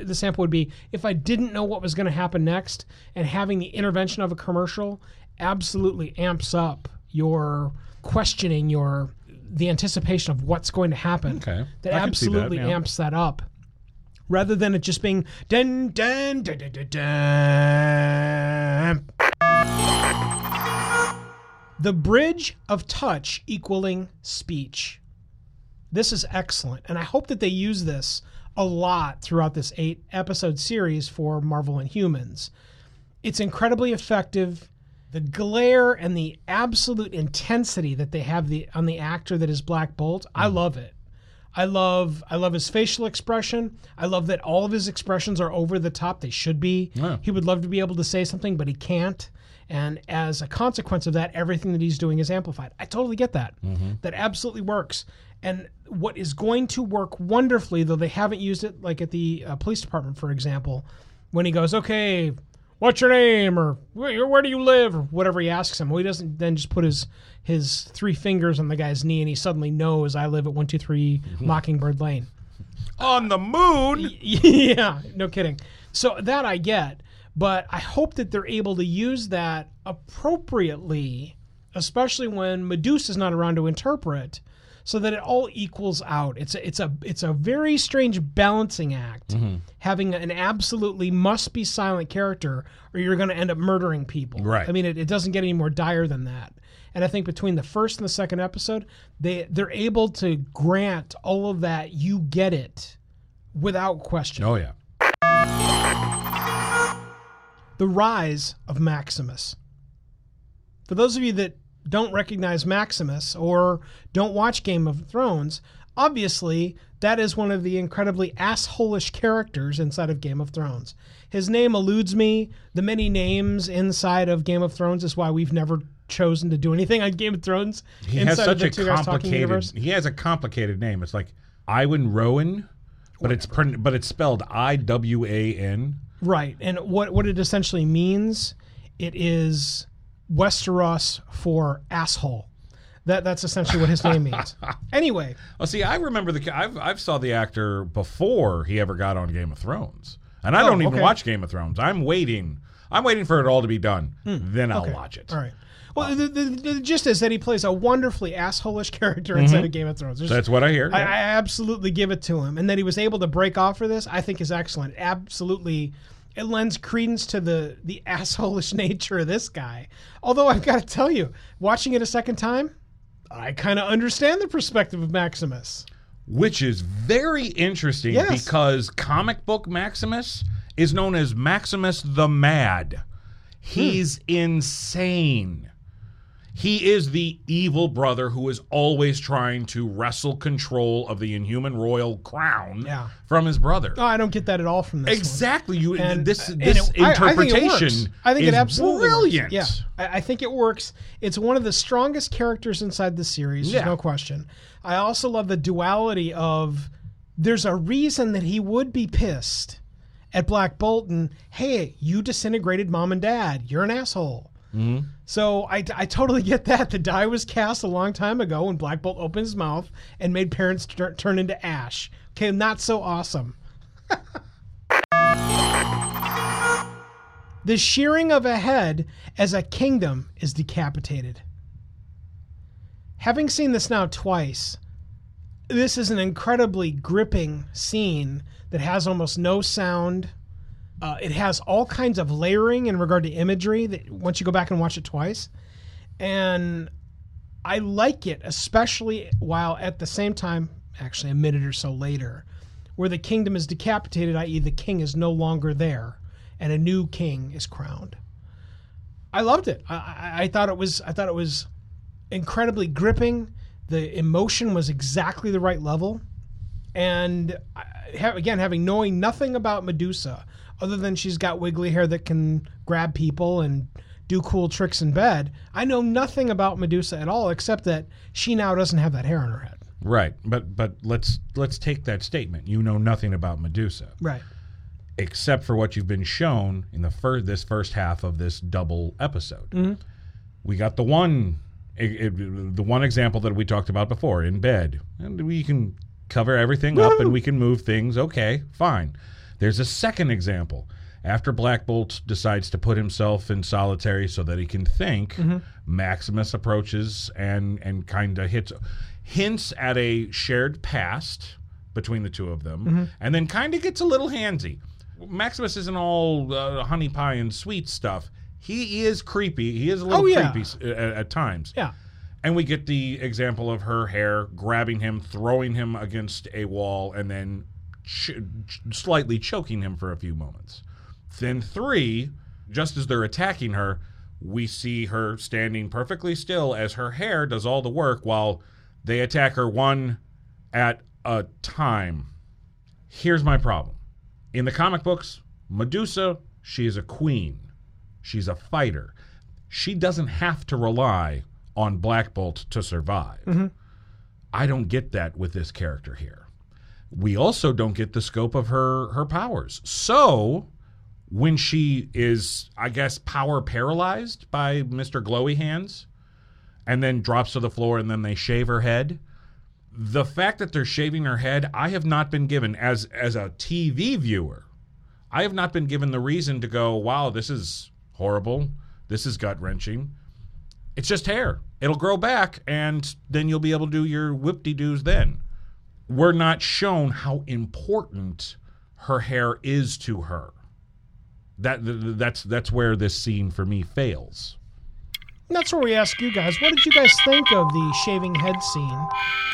A: the sample would be if I didn't know what was going to happen next, and having the intervention of a commercial absolutely amps up your questioning, your the anticipation of what's going to happen
C: Okay.
A: that
C: I see that,
A: absolutely
C: yeah.
A: amps that up rather than it just being dun dun dun dun dun. dun. The bridge of touch equaling speech. This is excellent, and I hope that they use this a lot throughout this eight episode series for Marvel Inhumans. It's incredibly effective. The glare and the absolute intensity that they have the on the actor that is Black Bolt, I love it. I love I love his facial expression. I love that all of his expressions are over the top. They should be.
C: Yeah.
A: He would love to be able to say something, but he can't. And as a consequence of that, everything that he's doing is amplified. I totally get that. That absolutely works. And what is going to work wonderfully, though they haven't used it, like at the uh, police department, for example, when he goes, "Okay, what's your name?" or "Where, where do you live?" or whatever he asks him. Well, he doesn't then just put his his three fingers on the guy's knee, and he suddenly knows I live at one two three Mockingbird Lane.
C: On the moon.
A: yeah, no kidding. So that I get, but I hope that they're able to use that appropriately, especially when Medusa's not around to interpret, so that it all equals out. It's a, it's a it's a very strange balancing act mm-hmm. having an absolutely must be silent character, or you're going to end up murdering people.
C: Right.
A: I mean, it, it doesn't get any more dire than that. And I think between the first and the second episode, they they're able to grant all of that. You get it without question.
C: Oh yeah.
A: The rise of Maximus. For those of you that don't recognize Maximus or don't watch Game of Thrones, obviously that is one of the incredibly assholish characters inside of Game of Thrones. His name eludes me. The many names inside of Game of Thrones is why we've never chosen to do anything on Game of Thrones.
C: He has such a
A: Two Guys Talking universe.
C: complicated. He has a complicated name. It's like Iwan Rheon, but it's pron- but it's spelled I W A N.
A: Right. And what what it essentially means, it is Westeros for asshole. That that's essentially what his name means. Anyway,
C: Oh, see, I remember the. I've I've saw the actor before he ever got on Game of Thrones, and I
A: Oh,
C: don't even
A: okay.
C: watch Game of Thrones. I'm waiting. I'm waiting for it all to be done. Hmm. Then I'll
A: okay.
C: watch it.
A: All right. Well, uh, the, the, the gist is that he plays a wonderfully assholish character mm-hmm. inside of Game of Thrones. There's-
C: That's what I hear.
A: I, I absolutely give it to him, and that he was able to break off for this, I think, is excellent. Absolutely it lends credence to the the assholish nature of this guy. Although I've got to tell you, watching it a second time, I kind of understand the perspective of Maximus.
C: which is very interesting
A: Yes.
C: because comic book Maximus is known as Maximus the Mad. Hmm. He's insane. He is the evil brother who is always trying to wrestle control of the inhuman royal crown
A: Yeah.
C: from his brother.
A: No, I don't get that at all from this. one.
C: exactly. You
A: And-
C: this
A: and
C: this
A: it- I- I think it
C: interpretation.
A: I think
C: is
A: it absolutely works.
C: brilliant.
A: Yeah, I, I think it works. It's one of the strongest characters inside the series. There's
C: Yeah.
A: no question. I also love the duality of there's a reason that he would be pissed at Black Bolton. Hey, you disintegrated mom and dad. You're an asshole.
C: Mm-hmm.
A: So I, I totally get that. The die was cast a long time ago when Black Bolt opened his mouth and made parents tur- turn into ash. Okay, not so awesome. the shearing of a head as a kingdom is decapitated. Having seen this now twice, this is an incredibly gripping scene that has almost no sound. Uh, it has all kinds of layering in regard to imagery that once you go back and watch it twice. And I like it, especially while at the same time, actually a minute or so later, where the kingdom is decapitated, i.e., the king is no longer there, and a new king is crowned. I loved it. I, I, thought it was. I thought it was incredibly gripping. The emotion was exactly the right level, and I, again, having knowing nothing about Medusa, other than she's got wiggly hair that can grab people and do cool tricks in bed, I know nothing about Medusa at all, except that she now doesn't have that hair on her head.
C: Right. But but let's let's take that statement. You know nothing about Medusa.
A: Right.
C: except for what you've been shown in the first this first half of this double episode. Mm-hmm. We got the one it, it- the one example that we talked about before in bed, and we can cover everything up and we can move things. Okay, fine. There's a second example. After Black Bolt decides to put himself in solitary so that he can think, Maximus approaches and and kind of hits hints at a shared past between the two of them, and then kind of gets a little handsy. Maximus isn't all uh, honey pie and sweet stuff. He is creepy. He is a little
A: Oh, yeah.
C: creepy at, at times.
A: Yeah.
C: And we get the example of her hair grabbing him, throwing him against a wall, and then ch- slightly choking him for a few moments. Then, three, just as they're attacking her, we see her standing perfectly still as her hair does all the work while they attack her one at a time. Here's my problem. In the comic books, Medusa, she is a queen. She's a fighter. She doesn't have to rely on Black Bolt to survive. Mm-hmm. I don't get that with this character here. We also don't get the scope of her her powers. So, when she is, I guess, power paralyzed by Mr. Glowy Hands, and then drops to the floor, and then they shave her head. The fact that they're shaving her head, I have not been given as as a TV viewer. I have not been given the reason to go, wow, this is horrible. This is gut wrenching. It's just hair. It'll grow back, and then you'll be able to do your whip de doos then. We're not shown how important her hair is to her. That th- th- that's that's where this scene for me fails.
A: And that's where we ask you guys, what did you guys think of the shaving head scene?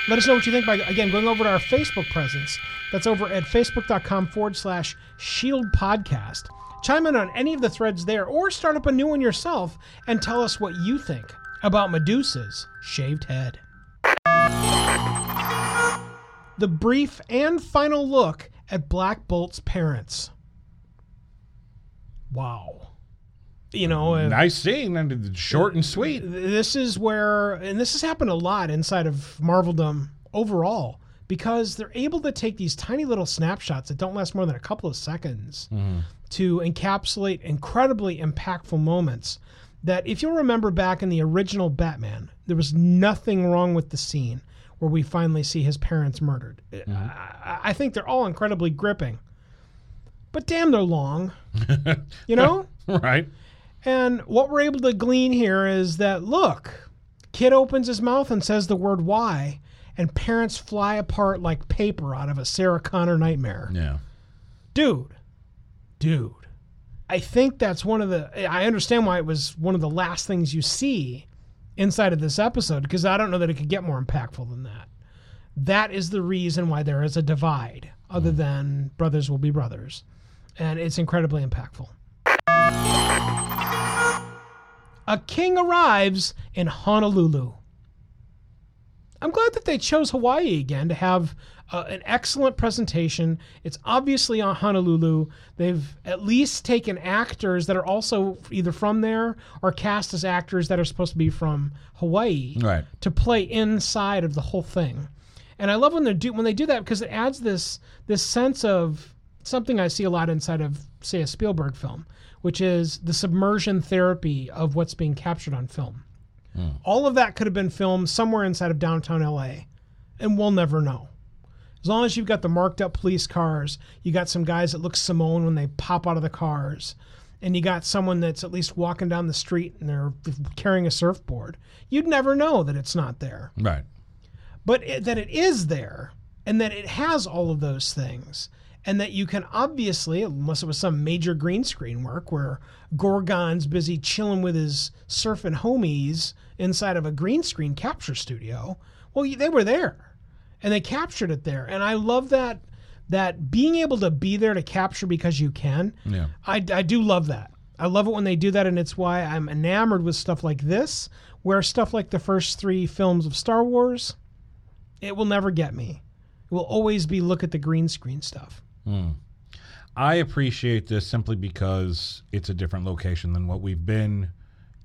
A: Let us know what you think by, again, going over to our Facebook presence. That's over at facebook.com forward slash shield podcast. Chime in on any of the threads there or start up a new one yourself and tell us what you think about Medusa's shaved head. The brief and final look at Black Bolt's parents. Wow. You know, uh,
C: Nice scene and short and sweet.
A: this is where and this has happened a lot inside of marveldom overall because they're able to take these tiny little snapshots that don't last more than a couple of seconds to encapsulate incredibly impactful moments that if you'll remember back in the original batman there was nothing wrong with the scene where we finally see his parents murdered I, I think they're all incredibly gripping but damn they're long you know
C: right?
A: and what we're able to glean here is that look, kid opens his mouth and says the word why, and parents fly apart like paper out of a Sarah Connor nightmare.
C: Yeah.
A: Dude, dude, I think that's one of the. I understand why it was one of the last things you see inside of this episode because I don't know that it could get more impactful than that. That is the reason why there is a divide, other mm. than brothers will be brothers, and it's incredibly impactful. A king arrives in Honolulu. I'm glad that they chose Hawaii again to have uh, an excellent presentation. It's obviously on Honolulu. They've at least taken actors that are also either from there or cast as actors that are supposed to be from Hawaii
C: Right.
A: to play inside of the whole thing. And I love when they do when they do that because it adds this this sense of something I see a lot inside of say a Spielberg film, which is the submersion therapy of what's being captured on film. All of that could have been filmed somewhere inside of downtown LA, and we'll never know. As long as you've got the marked up police cars, you got some guys that look Samoan when they pop out of the cars, and you got someone that's at least walking down the street and they're carrying a surfboard, you'd never know that it's not there
C: Right.
A: but it, that it is there and that it has all of those things and that you can obviously unless it was some major green screen work where gorgon's busy chilling with his surfing homies inside of a green screen capture studio well they were there and they captured it there and i love that that being able to be there to capture because you can
C: Yeah.
A: I, I do love that. I love it when they do that, and it's why I'm enamored with stuff like this, where stuff like the first three films of Star Wars, it will never get me. It will always be look at the green screen stuff. Hmm.
C: I appreciate this simply because it's a different location than what we've been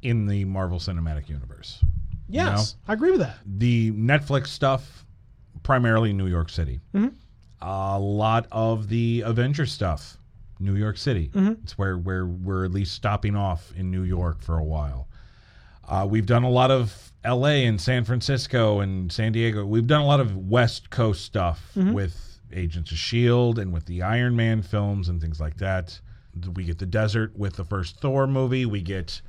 C: in the Marvel Cinematic Universe.
A: Yes, I agree with that.
C: The Netflix stuff, primarily New York City. Mm-hmm. A lot of the Avenger stuff, New York City. Mm-hmm. It's where, where we're at least stopping off in New York for a while. Uh, we've done a lot of LA and San Francisco and San Diego. We've done a lot of West Coast stuff mm-hmm. with Agents of S.H.I.E.L.D. and with the Iron Man films and things like that. We get the desert with the first Thor movie. We get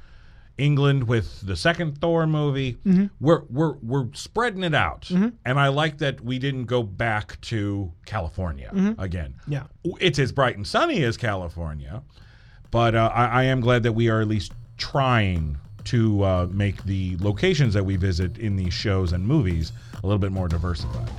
C: England with the second Thor movie. We're we're we're spreading it out, and I like that we didn't go back to California again.
A: Yeah.
C: it's as bright and sunny as California, but uh, I, I am glad that we are at least trying to uh, make the locations that we visit in these shows and movies a little bit more diversified.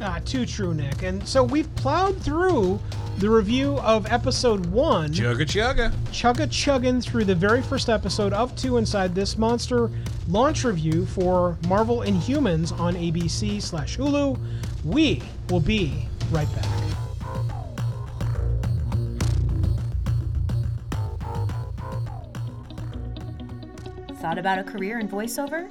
A: Ah, too true, Nick. And so we've plowed through the review of episode one.
C: Chugga chugga.
A: chugga chugging through the very first episode of Two Inside This Monster launch review for Marvel Inhumans on ABC slash Hulu. We will be right back.
E: Thought about a career in voiceover?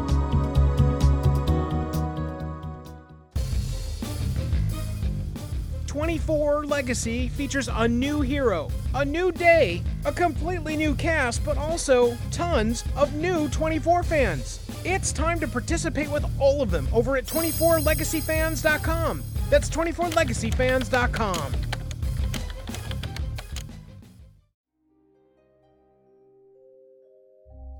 A: Twenty-four Legacy features a new hero, a new day, a completely new cast, but also tons of new 24 fans. It's time to participate with all of them over at 24legacyfans.com. That's 24legacyfans.com.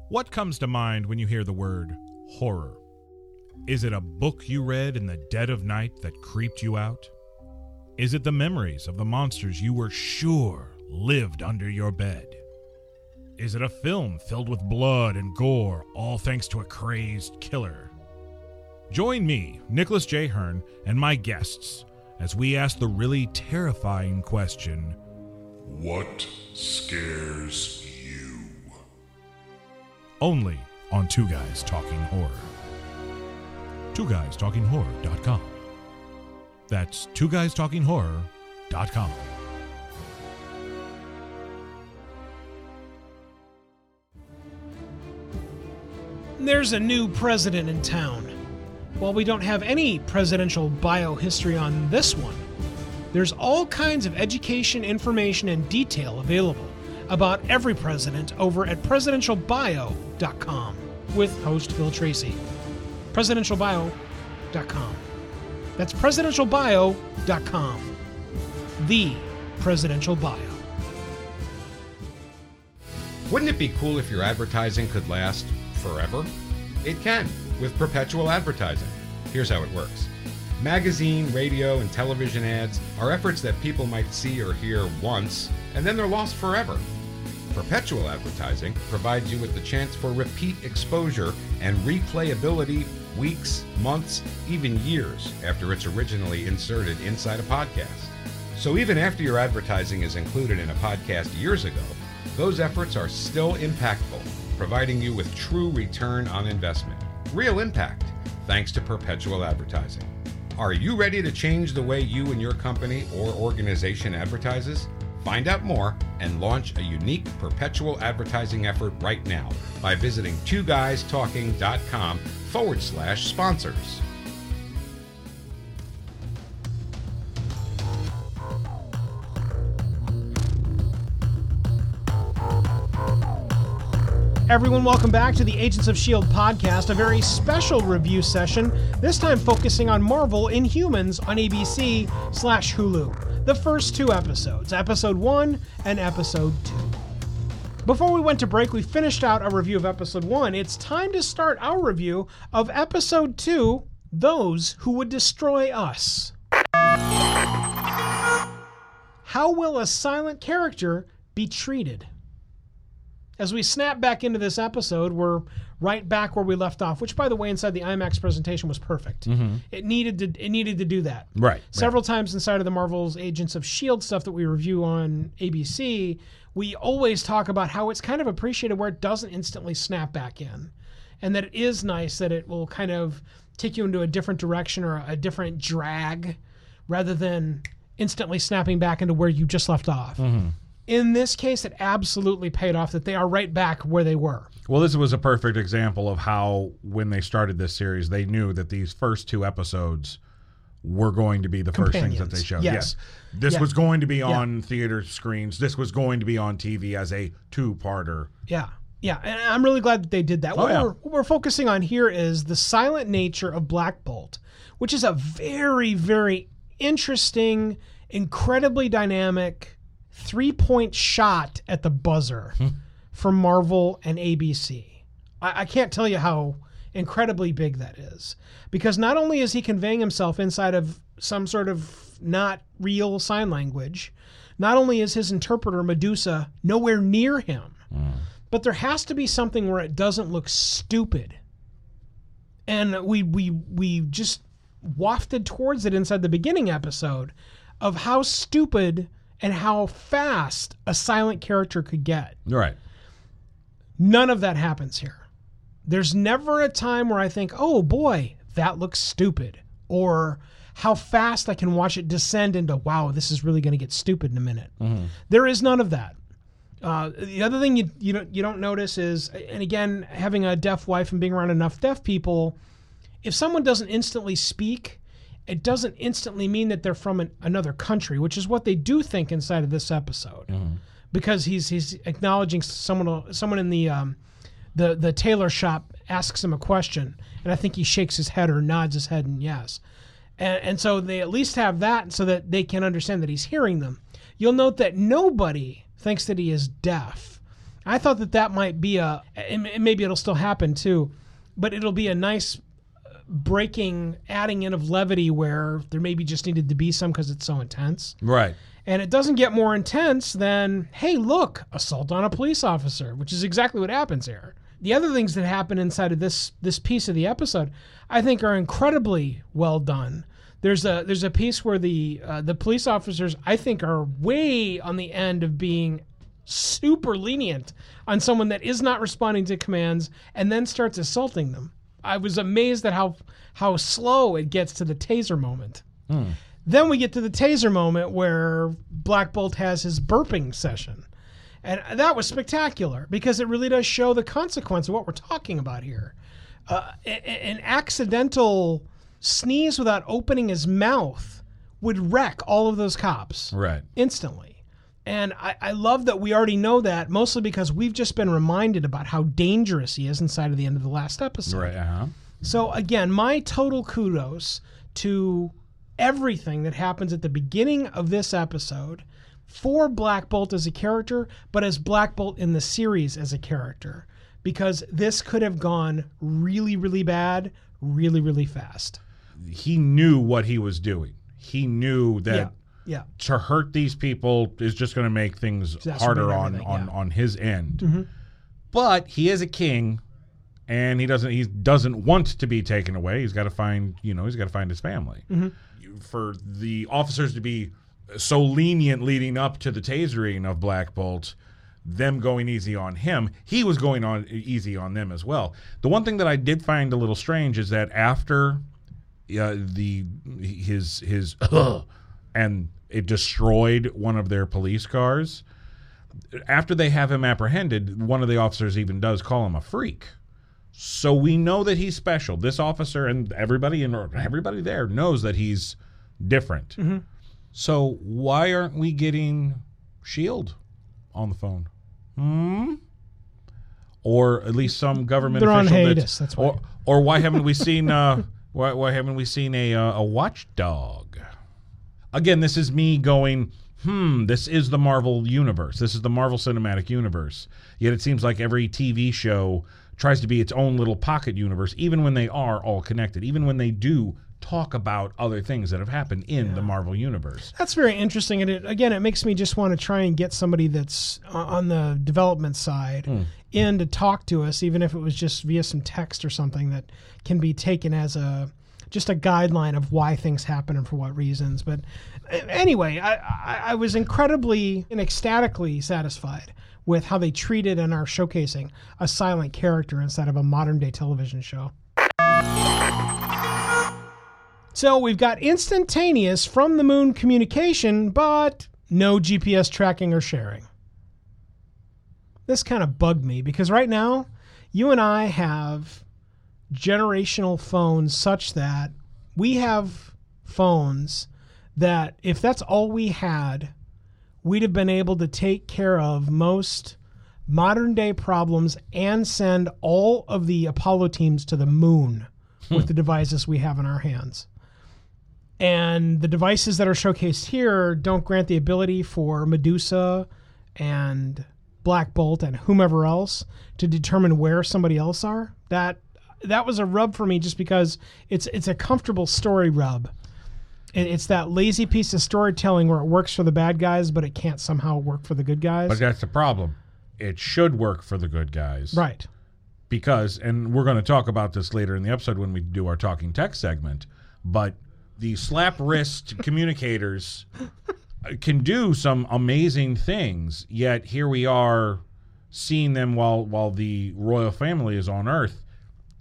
F: What comes to mind when you hear the word horror? Is it a book you read in the dead of night that creeped you out? Is it the memories of the monsters you were sure lived under your bed? Is it a film filled with blood and gore, all thanks to a crazed killer? Join me, Nicholas J. Hearn, and my guests as we ask the really terrifying question
G: What scares you?
F: only on Two Guys Talking Horror. Two Guys Talking Horror.com. That's Two Guys Talking Horror.com.
A: There's a new president in town. While we don't have any presidential bio history on this one, there's all kinds of education, information, and detail available about every president over at presidentialbio.com with host Phil Tracy. presidentialbio.com. That's presidentialbio.com. The Presidential Bio.
D: Wouldn't it be cool if your advertising could last forever? It can with perpetual advertising. Here's how it works magazine, radio, and television ads are efforts that people might see or hear once, and then they're lost forever. Perpetual advertising provides you with the chance for repeat exposure and replayability weeks, months, even years after it's originally inserted inside a podcast. So even after your advertising is included in a podcast years ago, those efforts are still impactful, providing you with true return on investment. Real impact, thanks to perpetual advertising. Are you ready to change the way you and your company or organization advertises? Find out more and launch a unique perpetual advertising effort right now by visiting twoguystalking.com forward slash sponsors.
A: Everyone, welcome back to the Agents of S.H.I.E.L.D. podcast, a very special review session, this time focusing on Marvel Inhumans on ABC slash Hulu. The first two episodes, episode one and episode two. Before we went to break, we finished out our review of episode one. It's time to start our review of episode two Those Who Would Destroy Us. How will a silent character be treated? As we snap back into this episode, we're right back where we left off, which by the way, inside the IMAX presentation was perfect. Mm-hmm. It needed to it needed to do that.
C: Right.
A: Several times inside of the Marvel's Agents of S.H.I.E.L.D. stuff that we review on ABC, we always talk about how it's kind of appreciated where it doesn't instantly snap back in. And that it is nice that it will kind of take you into a different direction or a different drag rather than instantly snapping back into where you just left off. Mm-hmm. In this case, it absolutely paid off that they are right back where they were.
C: Well, this was a perfect example of how, when they started this series, they knew that these first two episodes were going to be the first things that they showed.
A: Yes.
C: This
A: Yeah.
C: was going to be on theater screens. This was going to be on TV as a two-parter.
A: Yeah. Yeah. And I'm really glad that they did that. Oh, what,
C: Oh, yeah.
A: we're, what we're focusing on here is the silent nature of Black Bolt, which is a very, very interesting, incredibly dynamic three point shot at the buzzer hmm. for Marvel and ABC. I, I can't tell you how incredibly big that is because not only is he conveying himself inside of some sort of not real sign language, not only is his interpreter Medusa nowhere near him, but there has to be something where it doesn't look stupid. And we we we just wafted towards it inside the beginning episode of how stupid and how fast a silent character could get.
C: Right.
A: None of that happens here. There's never a time where I think, oh boy, that looks stupid. Or how fast I can watch it descend into, wow, this is really going to get stupid in a minute. There is none of that. Uh, the other thing you you don't you don't notice is, and again, having a deaf wife and being around enough deaf people, if someone doesn't instantly speak, it doesn't instantly mean that they're from an, another country, which is what they do think inside of this episode, because he's he's acknowledging someone someone in the um, the the tailor shop asks him a question, and I think he shakes his head or nods his head and yes, and and so they at least have that so that they can understand that he's hearing them. You'll note that nobody thinks that he is deaf. I thought that that might be a, and maybe it'll still happen too, but it'll be a nice uh, breaking, adding in of levity where there maybe just needed to be some because it's so intense.
C: Right.
A: And it doesn't get more intense than, hey, look, assault on a police officer, which is exactly what happens here. The other things that happen inside of this this piece of the episode, I think, are incredibly well done. There's a there's a piece where the uh, the police officers I think are way on the end of being super lenient on someone that is not responding to commands and then starts assaulting them. I was amazed at how how slow it gets to the taser moment. Then we get to the taser moment where Black Bolt has his burping session. And that was spectacular because it really does show the consequence of what we're talking about here. Uh, an accidental sneeze without opening his mouth would wreck all of those cops
C: Right.
A: instantly. And I, I love that we already know that, mostly because we've just been reminded about how dangerous he is inside of the end of the last episode.
C: Right. Uh-huh.
A: So again, my total kudos to everything that happens at the beginning of this episode for Black Bolt as a character, but as Black Bolt in the series as a character, because this could have gone really, really bad, really, really fast.
C: He knew what he was doing. He knew that
A: Yeah, yeah,
C: to hurt these people is just going to make things harder on on
A: yeah. Mm-hmm.
C: on his end. But he is a king, and he doesn't he doesn't want to be taken away. He's got to find you know he's got to find his family.
A: Mm-hmm.
C: For the officers to be so lenient leading up to the tasering of Black Bolt. Them going easy on him, he was going on easy on them as well. The one thing that I did find a little strange is that after uh, the his his and it destroyed one of their police cars. After they have him apprehended, one of the officers even does call him a freak. So we know that he's special. This officer and everybody and everybody there knows that he's different. So why aren't we getting Shield on the phone? Hmm. Or at least some government
A: They're on
C: official
A: hiatus, that's why.
C: Or, or why haven't we seen uh, why, why haven't we seen a uh, a watchdog? Again, this is me going, hmm, this is the Marvel universe. This is the Marvel Cinematic Universe. Yet it seems like every TV show tries to be its own little pocket universe, even when they are all connected, even when they do talk about other things that have happened in the Marvel universe.
A: That's very interesting, and it, again, it makes me just want to try and get somebody that's uh, on the development side hmm. in to talk to us, even if it was just via some text or something that can be taken as a just a guideline of why things happen and for what reasons. But anyway, I, I, I was incredibly and ecstatically satisfied with how they treated and are showcasing a silent character instead of a modern day television show. So we've got instantaneous from the moon communication, but no GPS tracking or sharing. This kind of bugged me because right now, you and I have generational phones such that we have phones that if that's all we had, we'd have been able to take care of most modern day problems and send all of the Apollo teams to the moon hmm. with the devices we have in our hands. And the devices that are showcased here don't grant the ability for Medusa and Black Bolt and whomever else to determine where somebody else are. That that was a rub for me just because it's it's a comfortable story rub. It- It's that lazy piece of storytelling where it works for the bad guys, but it can't somehow work for the good guys.
C: But that's the problem. It should work for the good guys.
A: right.
C: because and we're going to talk about this later in the episode when we do our talking tech segment but the slap wrist communicators uh, can do some amazing things yet here we are seeing them while while the royal family is on earth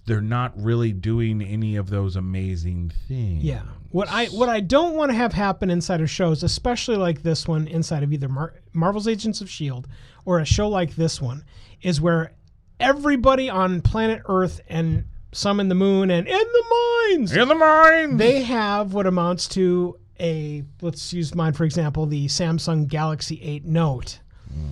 C: they're not really doing any of those amazing things
A: Yeah. What I what I don't want to have happen inside of shows, especially like this one inside of either Mar- Marvel's Agents of Shield or a show like this one, is where everybody on planet Earth and some in the moon and in the mines
C: in the mine
A: they have what amounts to a let's use mine for example the samsung galaxy 8 note hmm.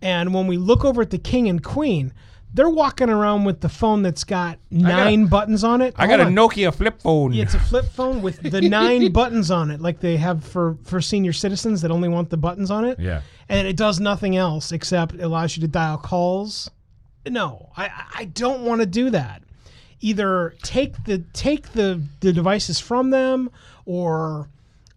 A: and when we look over at the king and queen they're walking around with the phone that's got nine buttons on it
C: i got a nokia flip phone
A: Yeah, it's a flip phone with the nine buttons on it, like they have for for senior citizens that only want the buttons on it.
C: Yeah.
A: and it does nothing else except it allows you to dial calls. No, I I don't want to do that. Either take the take the the devices from them, or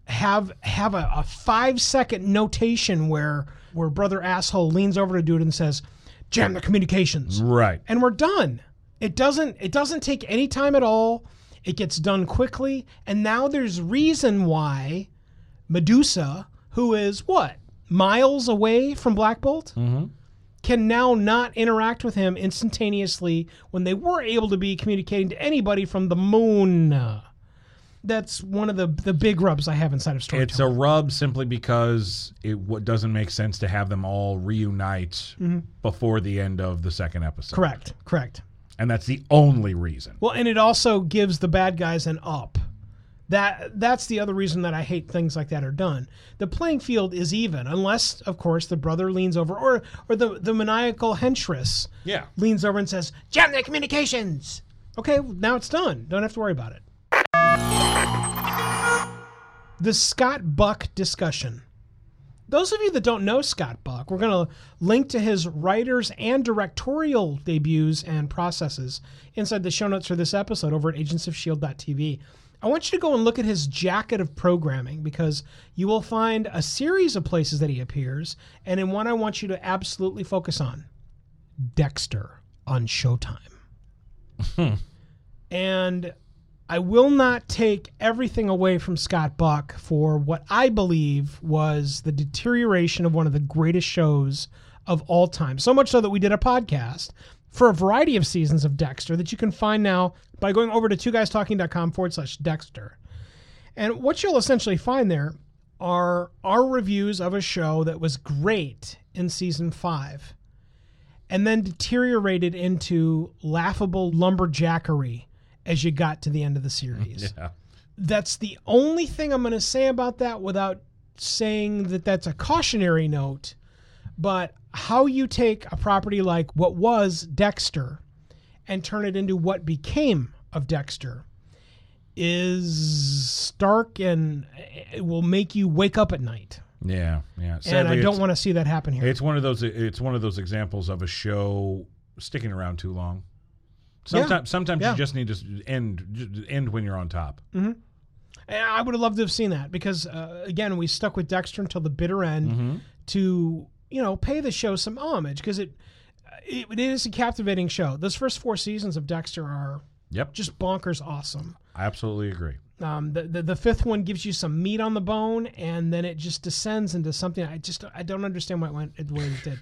A: have have a, a five second notation where where brother asshole leans over to dude and says, "Jam the communications."
C: right
A: and we're done. It doesn't it doesn't take any time at all. It gets done quickly, and now there's reason why Medusa, who is what miles away from Black Bolt, mm-hmm. Can now not interact with him instantaneously when they were able to be communicating to anybody from the moon. That's one of the the big rubs I have inside of storytelling.
C: It's a rub simply because it w- doesn't make sense to have them all reunite mm-hmm. before the end of the second episode.
A: correct, correct.
C: And that's the only reason.
A: Well, and it also gives the bad guys an up. That that's the other reason that I hate things like that are done. The playing field is even, unless, of course, the brother leans over, or or the the maniacal hentress
C: Yeah.
A: leans over and says, "Jam their communications." Okay, now it's done. Don't have to worry about it. The Scott Buck discussion. Those of you that don't know Scott Buck, we're going to link to his writers and directorial debuts and processes inside the show notes for this episode over at agentsofshield.tv. I want you to go and look at his jacket of programming because you will find a series of places that he appears, and in one I want you to absolutely focus on Dexter on Showtime. Hmm. and I will not take everything away from Scott Buck for what I believe was the deterioration of one of the greatest shows of all time. So much so that we did a podcast for a variety of seasons of Dexter that you can find now by going over to two guystalking.com forward slash Dexter. And what you'll essentially find there are our reviews of a show that was great in season five and then deteriorated into laughable lumberjackery as you got to the end of the series.
C: Yeah.
A: That's the only thing I'm going to say about that without saying that that's a cautionary note. But how you take a property like what was Dexter and turn it into what became of Dexter is stark and it will make you wake up at night.
C: Yeah, yeah.
A: and I don't want to see that happen here.
C: It's one of those. It's one of those examples of a show sticking around too long. Sometimes, sometimes
A: Yeah.
C: you just need to end end when you're on top.
A: And I would have loved to have seen that because, uh, again, we stuck with Dexter until the bitter end
C: Mm-hmm.
A: to, you know, pay the show some homage because it, it it is a captivating show. Those first four seasons of Dexter are
C: Yep,
A: just bonkers awesome.
C: I absolutely agree.
A: Um, the, the the fifth one gives you some meat on the bone, and then it just descends into something I just I don't understand why it went the way it did.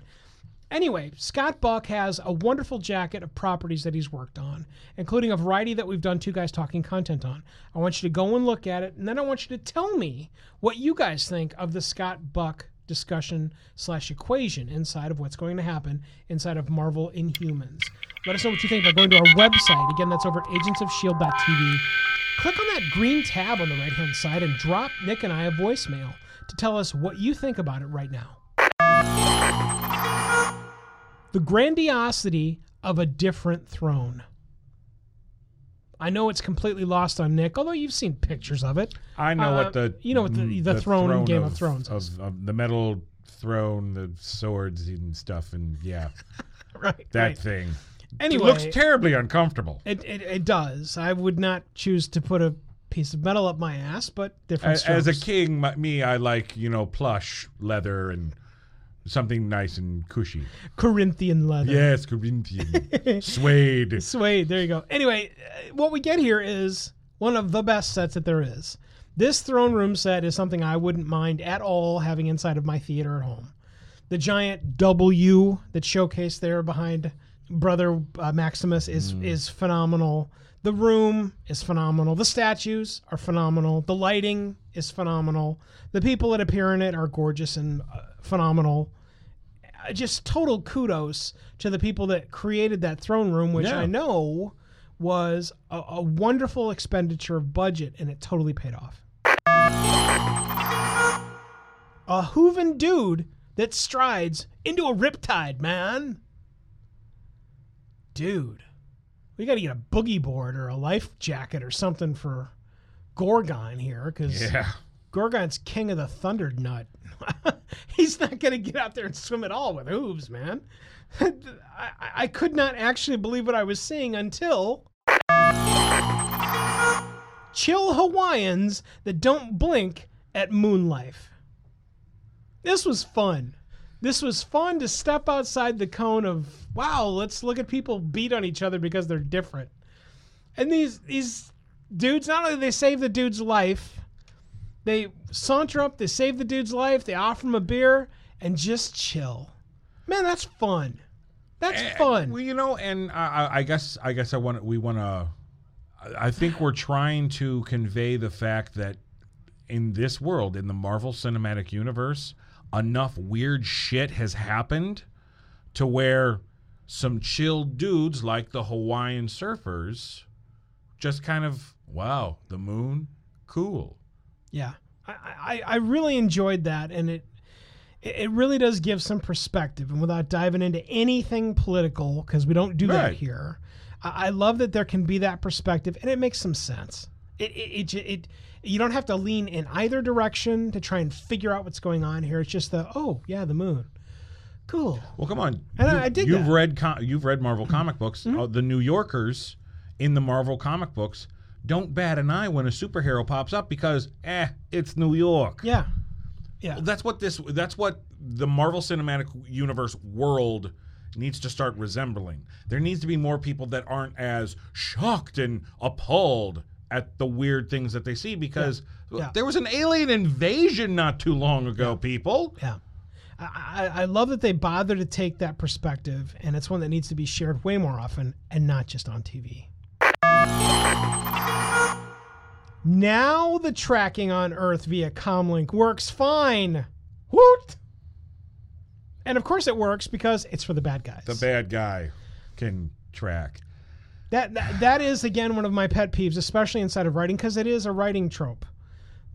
A: Anyway, Scott Buck has a wonderful jacket of properties that he's worked on, including a variety that we've done two guys talking content on. I want you to go and look at it, and then I want you to tell me what you guys think of the Scott Buck discussion slash equation inside of what's going to happen inside of Marvel Inhumans. Let us know what you think by going to our website. Again, that's over at agentsofshield.tv. Click on that green tab on the right hand side and drop Nick and I a voicemail to tell us what you think about it right now. The grandiosity of a different throne. I know it's completely lost on Nick, although you've seen pictures of it.
C: I know
A: Uh,
C: what the
A: you know what the- the throne in Game of Thrones
C: of,
A: is.
C: of the metal throne, the swords and stuff, and yeah,
A: Right.
C: that
A: right.
C: thing.
A: Anyway,
C: it looks terribly uncomfortable.
A: It, it, it does. I would not choose to put a piece of metal up my ass, but different
C: As, as a king, my, me, I like you know plush leather and something nice and cushy.
A: Corinthian leather.
C: Yes, Corinthian suede.
A: Suede. There you go. Anyway, uh, what we get here is one of the best sets that there is. This throne room set is something I wouldn't mind at all having inside of my theater at home. The giant W that's showcased there behind Brother uh, Maximus is is phenomenal. The room is phenomenal. The statues are phenomenal. The lighting is phenomenal. The people that appear in it are gorgeous and uh, phenomenal uh, just total kudos to the people that created that throne room, which
C: Yeah.
A: I know was a, a wonderful expenditure of budget, and it totally paid off. A hooven dude that strides into a riptide, man. Dude, we got to get a boogie board or a life jacket or something for Gorgon here, because
C: Yeah.
A: Gorgon's king of the thunder nut. He's not going to get out there and swim at all with hooves, man. I, I- could not actually believe what I was seeing until chill Hawaiians that don't blink at Moonlife. This was fun. This was fun to step outside the cone of wow, let's look at people beat on each other because they're different. And these these dudes not only they save the dude's life, they saunter up, they save the dude's life, they offer him a beer, and just chill. Man, that's fun. That's fun.
C: Well, you know, and I, I- I guess I guess I want we want to. I think we're trying to convey the fact that in this world, in the Marvel Cinematic Universe, enough weird shit has happened to where some chill dudes like the Hawaiian surfers just kind of wow, the moon, cool.
A: Yeah, I, I, I really enjoyed that, and it it really does give some perspective. And without diving into anything political, because we don't do that here, I, I love that there can be that perspective, and it makes some sense. It it, it, it you don't have to lean in either direction to try and figure out what's going on here. It's just the oh yeah, the moon, cool.
C: Well, come on.
A: And I-
C: You-
A: I dig
C: You've
A: that. Mm-hmm.
C: read com- you've read Marvel comic books. Uh, the New Yorkers in the Marvel comic books don't bat an eye when a superhero pops up because eh, it's New York.
A: Yeah, yeah.
C: That's what this. That's what the Marvel Cinematic Universe world needs to start resembling. There needs to be more people that aren't as shocked and appalled at the weird things that they see because
A: Yeah.
C: there was an alien invasion not too long ago. People.
A: Yeah. I, I love that they bother to take that perspective, and it's one that needs to be shared way more often and not just on TV. Now the tracking on Earth via comlink works fine. Woot! And of course it works because it's for the bad guys.
C: The bad guy can track.
A: That, that that is again one of my pet peeves, especially inside of writing, because it is a writing trope.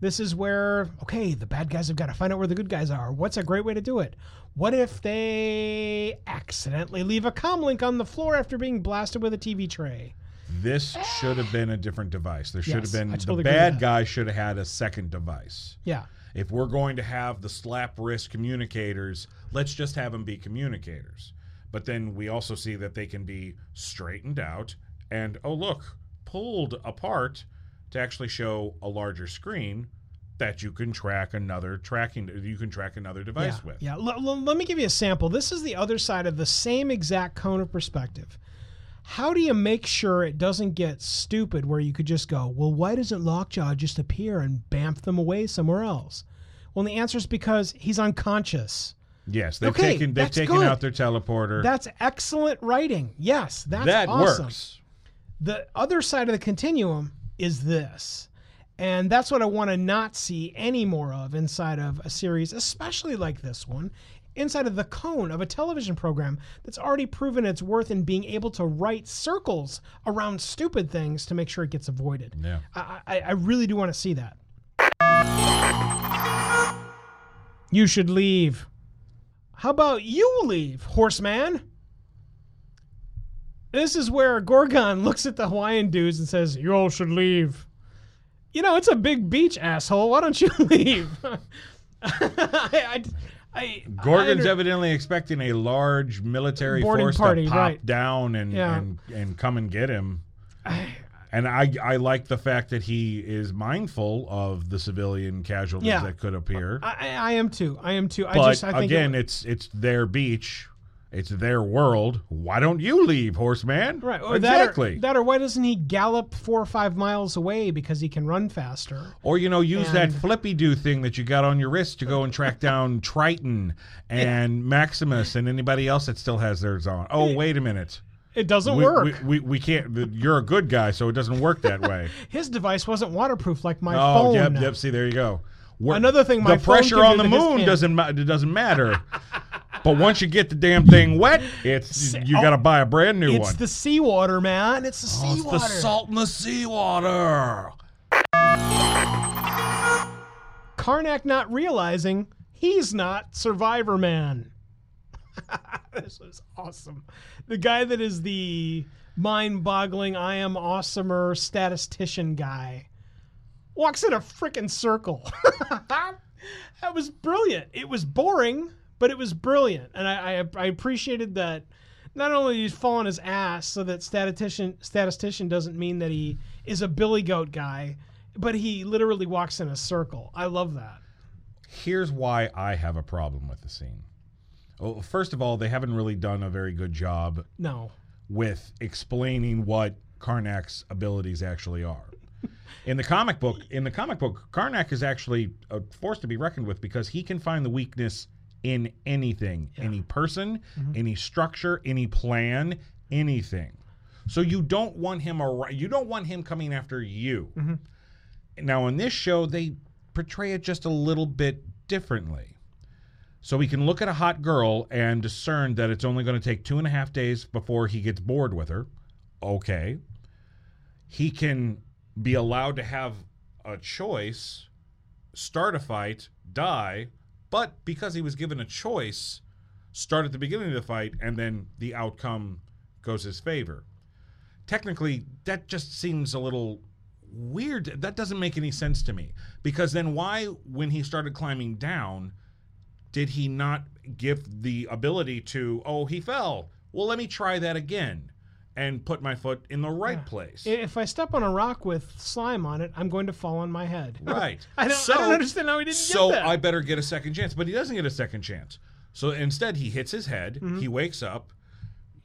A: This is where okay, the bad guys have got to find out where the good guys are. What's a great way to do it? What if they accidentally leave a comlink on the floor after being blasted with a TV tray?
C: This should have been a different device. There should
A: Yes,
C: have been
A: totally
C: the bad guy should have had a second device.
A: Yeah,
C: If we're going to have the slap wrist communicators, let's just have them be communicators. But then we also see that they can be straightened out and oh look, pulled apart to actually show a larger screen that you can track another tracking you can track another device
A: yeah,
C: with.
A: yeah. L- l- let me give you a sample. This is the other side of the same exact cone of perspective. How do you make sure it doesn't get stupid where you could just go, well, why doesn't Lockjaw just appear and bamf them away somewhere else? Well, the answer is because he's unconscious.
C: Yes, they've
A: Okay,
C: taken they've taken
A: good.
C: out their teleporter.
A: That's excellent writing. Yes, that's
C: that
A: awesome.
C: works.
A: The other side of the continuum is this. And that's what I want to not see any more of inside of a series, especially like this one, inside of the cone of a television program that's already proven its worth in being able to write circles around stupid things to make sure it gets avoided.
C: Yeah.
A: I, I, I really do want to see that. You should leave. How about you leave, horseman? This is where Gorgon looks at the Hawaiian dudes and says, You all should leave. You know, it's a big beach, asshole. Why don't you leave? I, I, I,
C: Gorgon's
A: I under-
C: evidently expecting a large military
A: Boarding
C: force
A: party,
C: to pop
A: right.
C: down and,
A: Yeah.
C: and and come and get him. and I I like the fact that he is mindful of the civilian casualties
A: Yeah.
C: that could appear.
A: I, I- I am too. I am too. I
C: but
A: just, I think
C: again,
A: it,
C: it's it's their beach, it's their world. Why don't you leave, horseman?
A: right. Or
C: exactly.
A: That or, that or why doesn't he gallop four or five miles away because he can run faster?
C: Or you know, use that flippy do thing that you got on your wrist to go and track down Triton and Maximus and anybody else that still has theirs on. Oh, wait a minute.
A: It doesn't
C: We,
A: work.
C: we, we, we can't. You're a good guy, so it doesn't work that way.
A: His device wasn't waterproof like my
C: oh,
A: phone.
C: Oh, yep, yep. See, there you go. We're-
A: Another thing, my
C: the pressure on the moon doesn't it doesn't matter. but once you get the damn thing wet, it's you
A: oh,
C: got to buy a brand new one.
A: It's
C: one.
A: the seawater, man. It's the
C: Oh, it's
A: seawater.
C: the salt in the seawater.
A: Karnak not realizing he's not Survivor Man. this was awesome. The guy that is the mind-boggling, I am awesomer statistician guy walks in a freaking circle. that was brilliant. It was boring, but it was brilliant, and I, I, I appreciated that. Not only he's he fall on his ass so that statistician statistician doesn't mean that he is a billy goat guy, but he literally walks in a circle. I love that.
C: Here's why I have a problem with the scene. Well, first of all, they haven't really done a very good job
A: No.
C: with explaining what Karnak's abilities actually are. In the comic book, in the comic book, Karnak is actually uh, a force to be reckoned with because he can find the weakness in anything, any person, mm-hmm. any structure, any plan, anything. So you don't want him ar- you don't want him coming after you. Mm-hmm. Now in this show they portray it just a little bit differently. So we can look at a hot girl and discern that it's only going to take two and a half days before he gets bored with her. Okay. He can be allowed to have a choice, start a fight, die, but because he was given a choice, start at the beginning of the fight and then the outcome goes his favor. technically that just seems a little weird. That doesn't make any sense to me. Because then why, when he started climbing down, did he not give the ability to, oh, he fell? Well, let me try that again and put my foot in the right place.
A: If I step on a rock with slime on it, I'm going to fall on my head.
C: Right.
A: I don't, I don't understand how he didn't
C: so
A: get that.
C: I better get a second chance, but he doesn't get a second chance. So instead, he hits his head.
A: Mm-hmm.
C: He wakes up.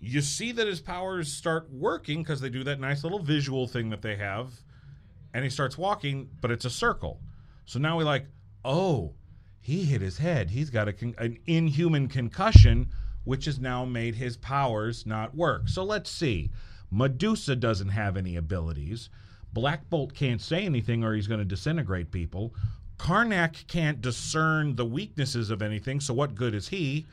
C: You see that his powers start working because they do that nice little visual thing that they have, and he starts walking, but it's a circle. So now we're like, oh, he hit his head. He's got a con- an inhuman concussion, which has now made his powers not work. So let's see. Medusa doesn't have any abilities. Black Bolt can't say anything or he's going to disintegrate people. Karnak can't discern the weaknesses of anything, so what good is he?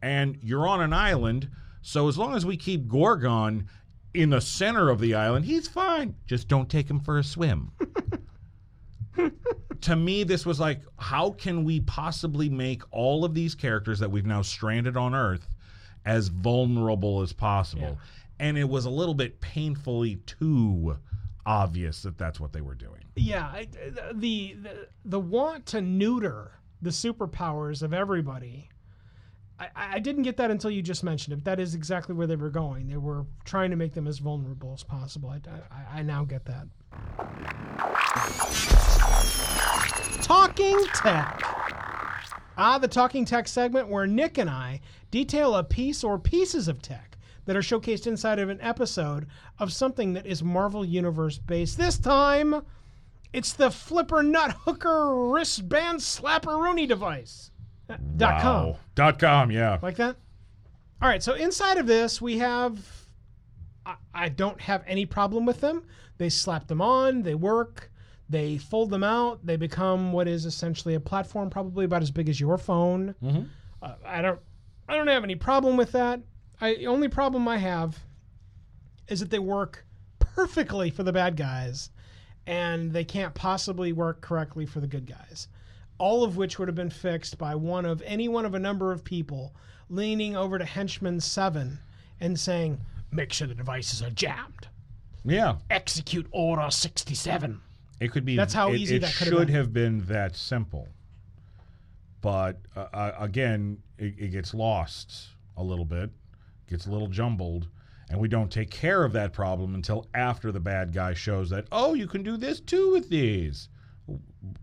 C: And you're on an island, so as long as we keep Gorgon in the center of the island, he's fine. Just don't take him for a swim. to me, this was like, how can we possibly make all of these characters that we've now stranded on Earth as vulnerable as possible? And it was a little bit painfully too obvious that that's what they were doing.
A: yeah, I, the, the the want to neuter the superpowers of everybody. I, I didn't get that until you just mentioned it. That is exactly where they were going. They were trying to make them as vulnerable as possible. I, I, I now get that. Talking Tech. Ah, the Talking Tech segment where Nick and I detail a piece or pieces of tech that are showcased inside of an episode of something that is Marvel Universe based. This time, it's the Flipper Nut Hooker Wristband Slapperoonie device. Uh, Dot com.
C: Dot com, yeah.
A: Like that? All right, so inside of this, we have. I, I don't have any problem with them. They slap them on, they work, they fold them out, they become what is essentially a platform, probably about as big as your phone. Uh, I don't, I don't have any problem with that. I the only problem I have is that they work perfectly for the bad guys, and they can't possibly work correctly for the good guys. All of which would have been fixed by one of any one of a number of people leaning over to Henchman Seven and saying, "Make sure the devices are jammed.
C: Yeah.
A: Execute Order 67."
C: It could be.
A: That's how
C: it,
A: easy
C: it
A: that could have
C: should
A: been.
C: have been that simple. But uh, uh, again, it, it gets lost a little bit, gets a little jumbled, and we don't take care of that problem until after the bad guy shows that oh, you can do this too with these.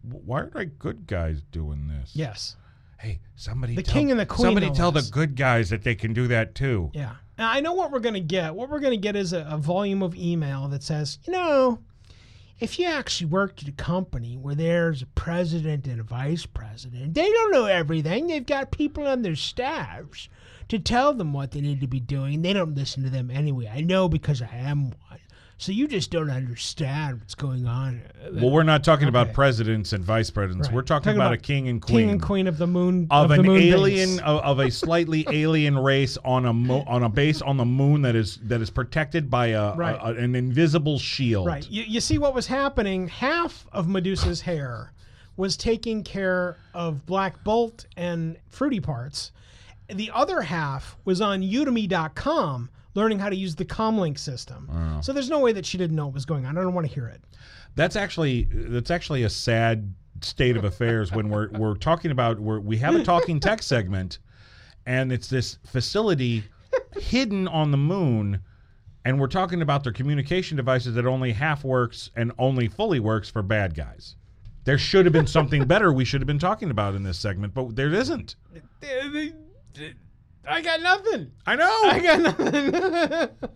C: Why aren't I good guys doing this?
A: Yes.
C: Hey, somebody.
A: The
C: tell,
A: king and the queen,
C: Somebody tell the good guys that they can do that too.
A: Yeah. Now, I know what we're going to get. What we're going to get is a, a volume of email that says, you know, if you actually worked at a company where there's a president and a vice president, they don't know everything. They've got people on their staffs to tell them what they need to be doing. They don't listen to them anyway. I know because I am one. So you just don't understand what's going on.
C: Well, we're not talking about presidents and vice presidents.
A: Right.
C: We're talking, about, a king and queen.
A: King and queen of the moon
C: of,
A: the
C: an
A: moon
C: alien of, of a slightly alien race on a mo- on a base on the moon that is that is protected by a,
A: Right.
C: a- an invisible shield.
A: Right. You, you see what was happening? Half of Medusa's hair was taking care of Black Bolt and Fruity Parts. The other half was on udemy.com learning how to use the Comlink system. So there's no way that she didn't know what was going on. I don't want to hear it.
C: That's actually that's actually a sad state of affairs when we're we're talking about we're, we have a talking tech segment, and it's this facility hidden on the moon. And we're talking about their communication devices that only half works and only fully works for bad guys. There should have been something better we should have been talking about in this segment, but there isn't.
A: I got nothing.
C: I know.
A: I got nothing.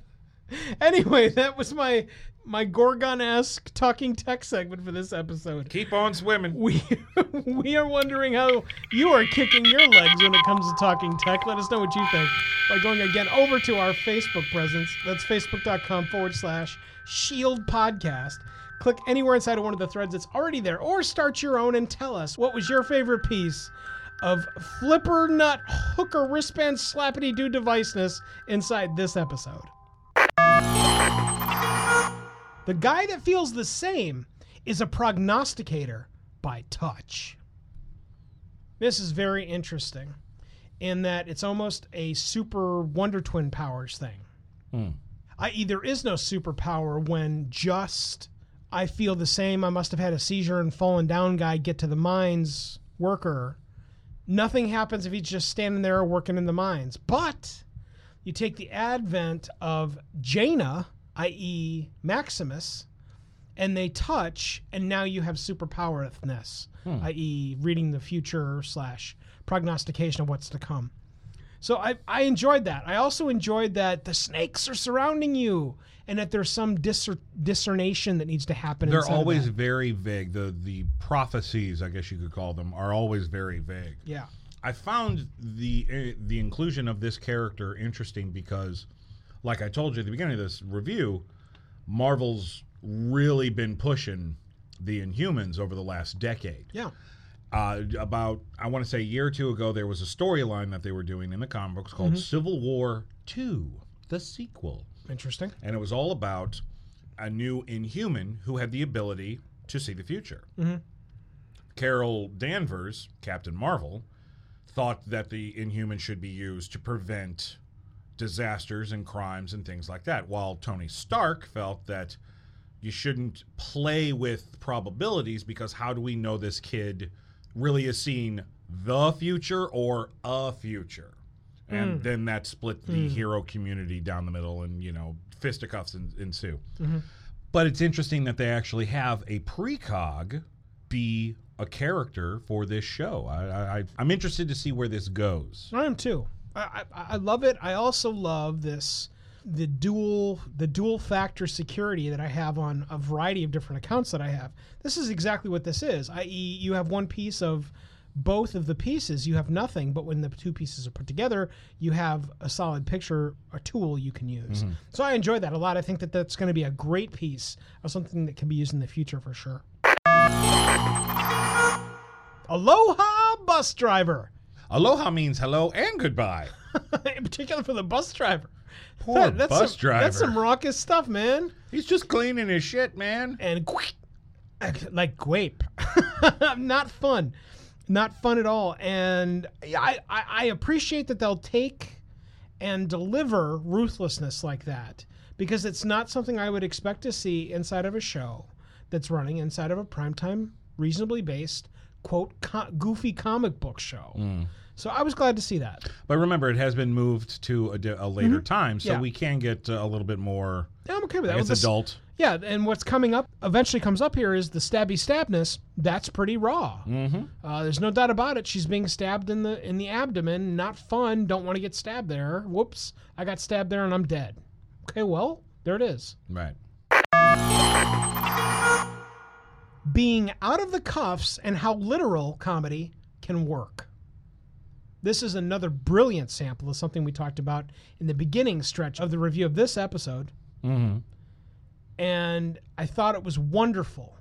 A: anyway, that was my my Gorgon-esque talking tech segment for this episode.
C: Keep on swimming.
A: We we are wondering how you are kicking your legs when it comes to talking tech. Let us know what you think by going again over to our Facebook presence. That's facebook.com forward slash shield podcast. Click anywhere inside of one of the threads that's already there, or start your own and tell us what was your favorite piece of flipper nut hooker wristband slappity doo deviceness inside this episode. The guy that feels the same is a prognosticator by touch. This is very interesting in that it's almost a super Wonder Twin powers thing. Hmm. i.e., there is no superpower when just I feel the same. I must have had a seizure and fallen down guy get to the mines worker. Nothing happens if he's just standing there working in the mines. But you take the advent of Jaina, i.e., Maximus, and they touch, and now you have superpowerness, hmm. i.e., reading the future slash prognostication of what's to come. So I, I enjoyed that. I also enjoyed that the snakes are surrounding you, and that there's some discer- discernation that needs to happen.
C: They're always very vague. The the prophecies, I guess you could call them, are always very vague.
A: yeah.
C: I found the uh, the inclusion of this character interesting because, like I told you at the beginning of this review, Marvel's really been pushing the Inhumans over the last decade.
A: Yeah.
C: Uh, about I want to say a year or two ago, there was a storyline that they were doing in the comic books called Civil War Two, the sequel,
A: Interesting.
C: and it was all about a new Inhuman who had the ability to see the future. Mm-hmm. Carol Danvers, Captain Marvel, thought that the Inhuman should be used to prevent disasters and crimes and things like that, while Tony Stark felt that you shouldn't play with probabilities because how do we know this kid really is seeing the future or a future? And mm. then that split the mm. hero community down the middle, and you know, fisticuffs en- ensue. Mm-hmm. But it's interesting that they actually have a precog be a character for this show. I, I, I'm interested to see where this goes.
A: I am too. I, I, I love it. I also love this the dual the dual factor security that I have on a variety of different accounts that I have. This is exactly what this is. I.e., you have one piece of both of the pieces, you have nothing, but when the two pieces are put together, you have a solid picture, a tool you can use. Mm-hmm. So I enjoy that a lot. I think that that's going to be a great piece of something that can be used in the future for sure. Aloha, bus driver.
C: Aloha means hello and goodbye.
A: in particular for the bus driver.
C: Poor
A: that's
C: bus
A: some,
C: driver.
A: That's some raucous stuff, man.
C: He's just cleaning his shit, man.
A: And like grape, not fun, not fun at all. And I, I, I appreciate that they'll take and deliver ruthlessness like that because it's not something I would expect to see inside of a show that's running inside of a primetime, reasonably based quote co- goofy comic book show.
C: Mm.
A: So I was glad to see that.
C: But remember, it has been moved to a, a later time, so
A: Mm-hmm. Yeah.
C: we can get uh, a little bit more.
A: Yeah, I'm okay with that.
C: It's adult.
A: Yeah, and what's coming up eventually comes up here is the stabby stabness. That's pretty raw. Mm-hmm. Uh, there's no doubt about it. She's being stabbed in the in the abdomen. Not fun. Don't want to get stabbed there. Whoops! I got stabbed there and I'm dead. Okay, well there it is.
C: Right.
A: Being out of the cuffs and how literal comedy can work. This is another brilliant sample of something we talked about in the beginning stretch of the review of this episode.
C: Mm-hmm.
A: And I thought it was wonderful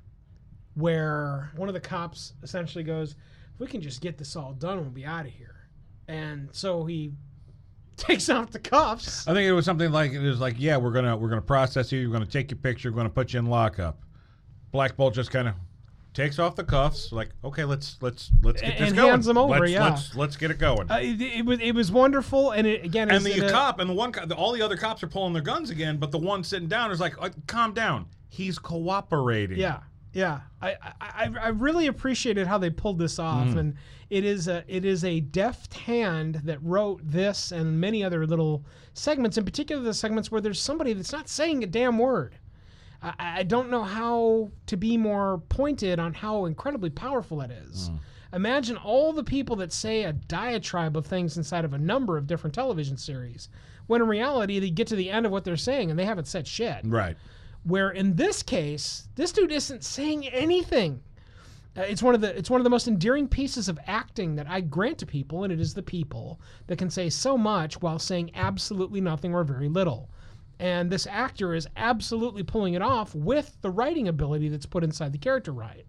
A: where one of the cops essentially goes, "If we can just get this all done, we'll be out of here." And so he takes off the cuffs.
C: I think it was something like it was like, yeah, we're gonna we're gonna process you. We're gonna take your picture. We're gonna put you in lockup. Black Bolt just kind of takes off the cuffs. Like, okay, let's let's let's get this
A: And
C: going.
A: hands them over,
C: Let's,
A: yeah.
C: let's let's get it going.
A: Uh, it, it was it was wonderful, and it, again,
C: and
A: it's
C: the cop and the one co- the, all the other cops are pulling their guns again, but the one sitting down is like, uh, calm down. He's cooperating.
A: Yeah, yeah. I, I I really appreciated how they pulled this off,
C: Mm-hmm.
A: and it is a it is a deft hand that wrote this and many other little segments, in particular the segments where there's somebody that's not saying a damn word. I, I don't know how to be more pointed on how incredibly powerful it is.
C: Mm.
A: Imagine all the people that say a diatribe of things inside of a number of different television series, when in reality they get to the end of what they're saying and they haven't said shit
C: Right.
A: where in this case this dude isn't saying anything Uh, it's one of the it's one of the most endearing pieces of acting that I grant to people and it is the people that can say so much while saying absolutely nothing or very little and this actor is absolutely pulling it off with the writing ability that's put inside the character right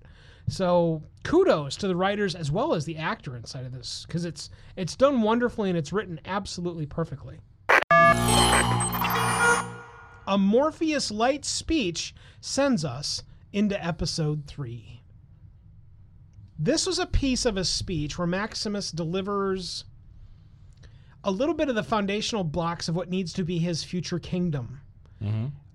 A: so kudos to the writers as well as the actor inside of this because it's it's done wonderfully and it's written absolutely perfectly a Morpheus Light speech sends us into episode three. This was a piece of a speech where Maximus delivers a little bit of the foundational blocks of what needs to be his future kingdom.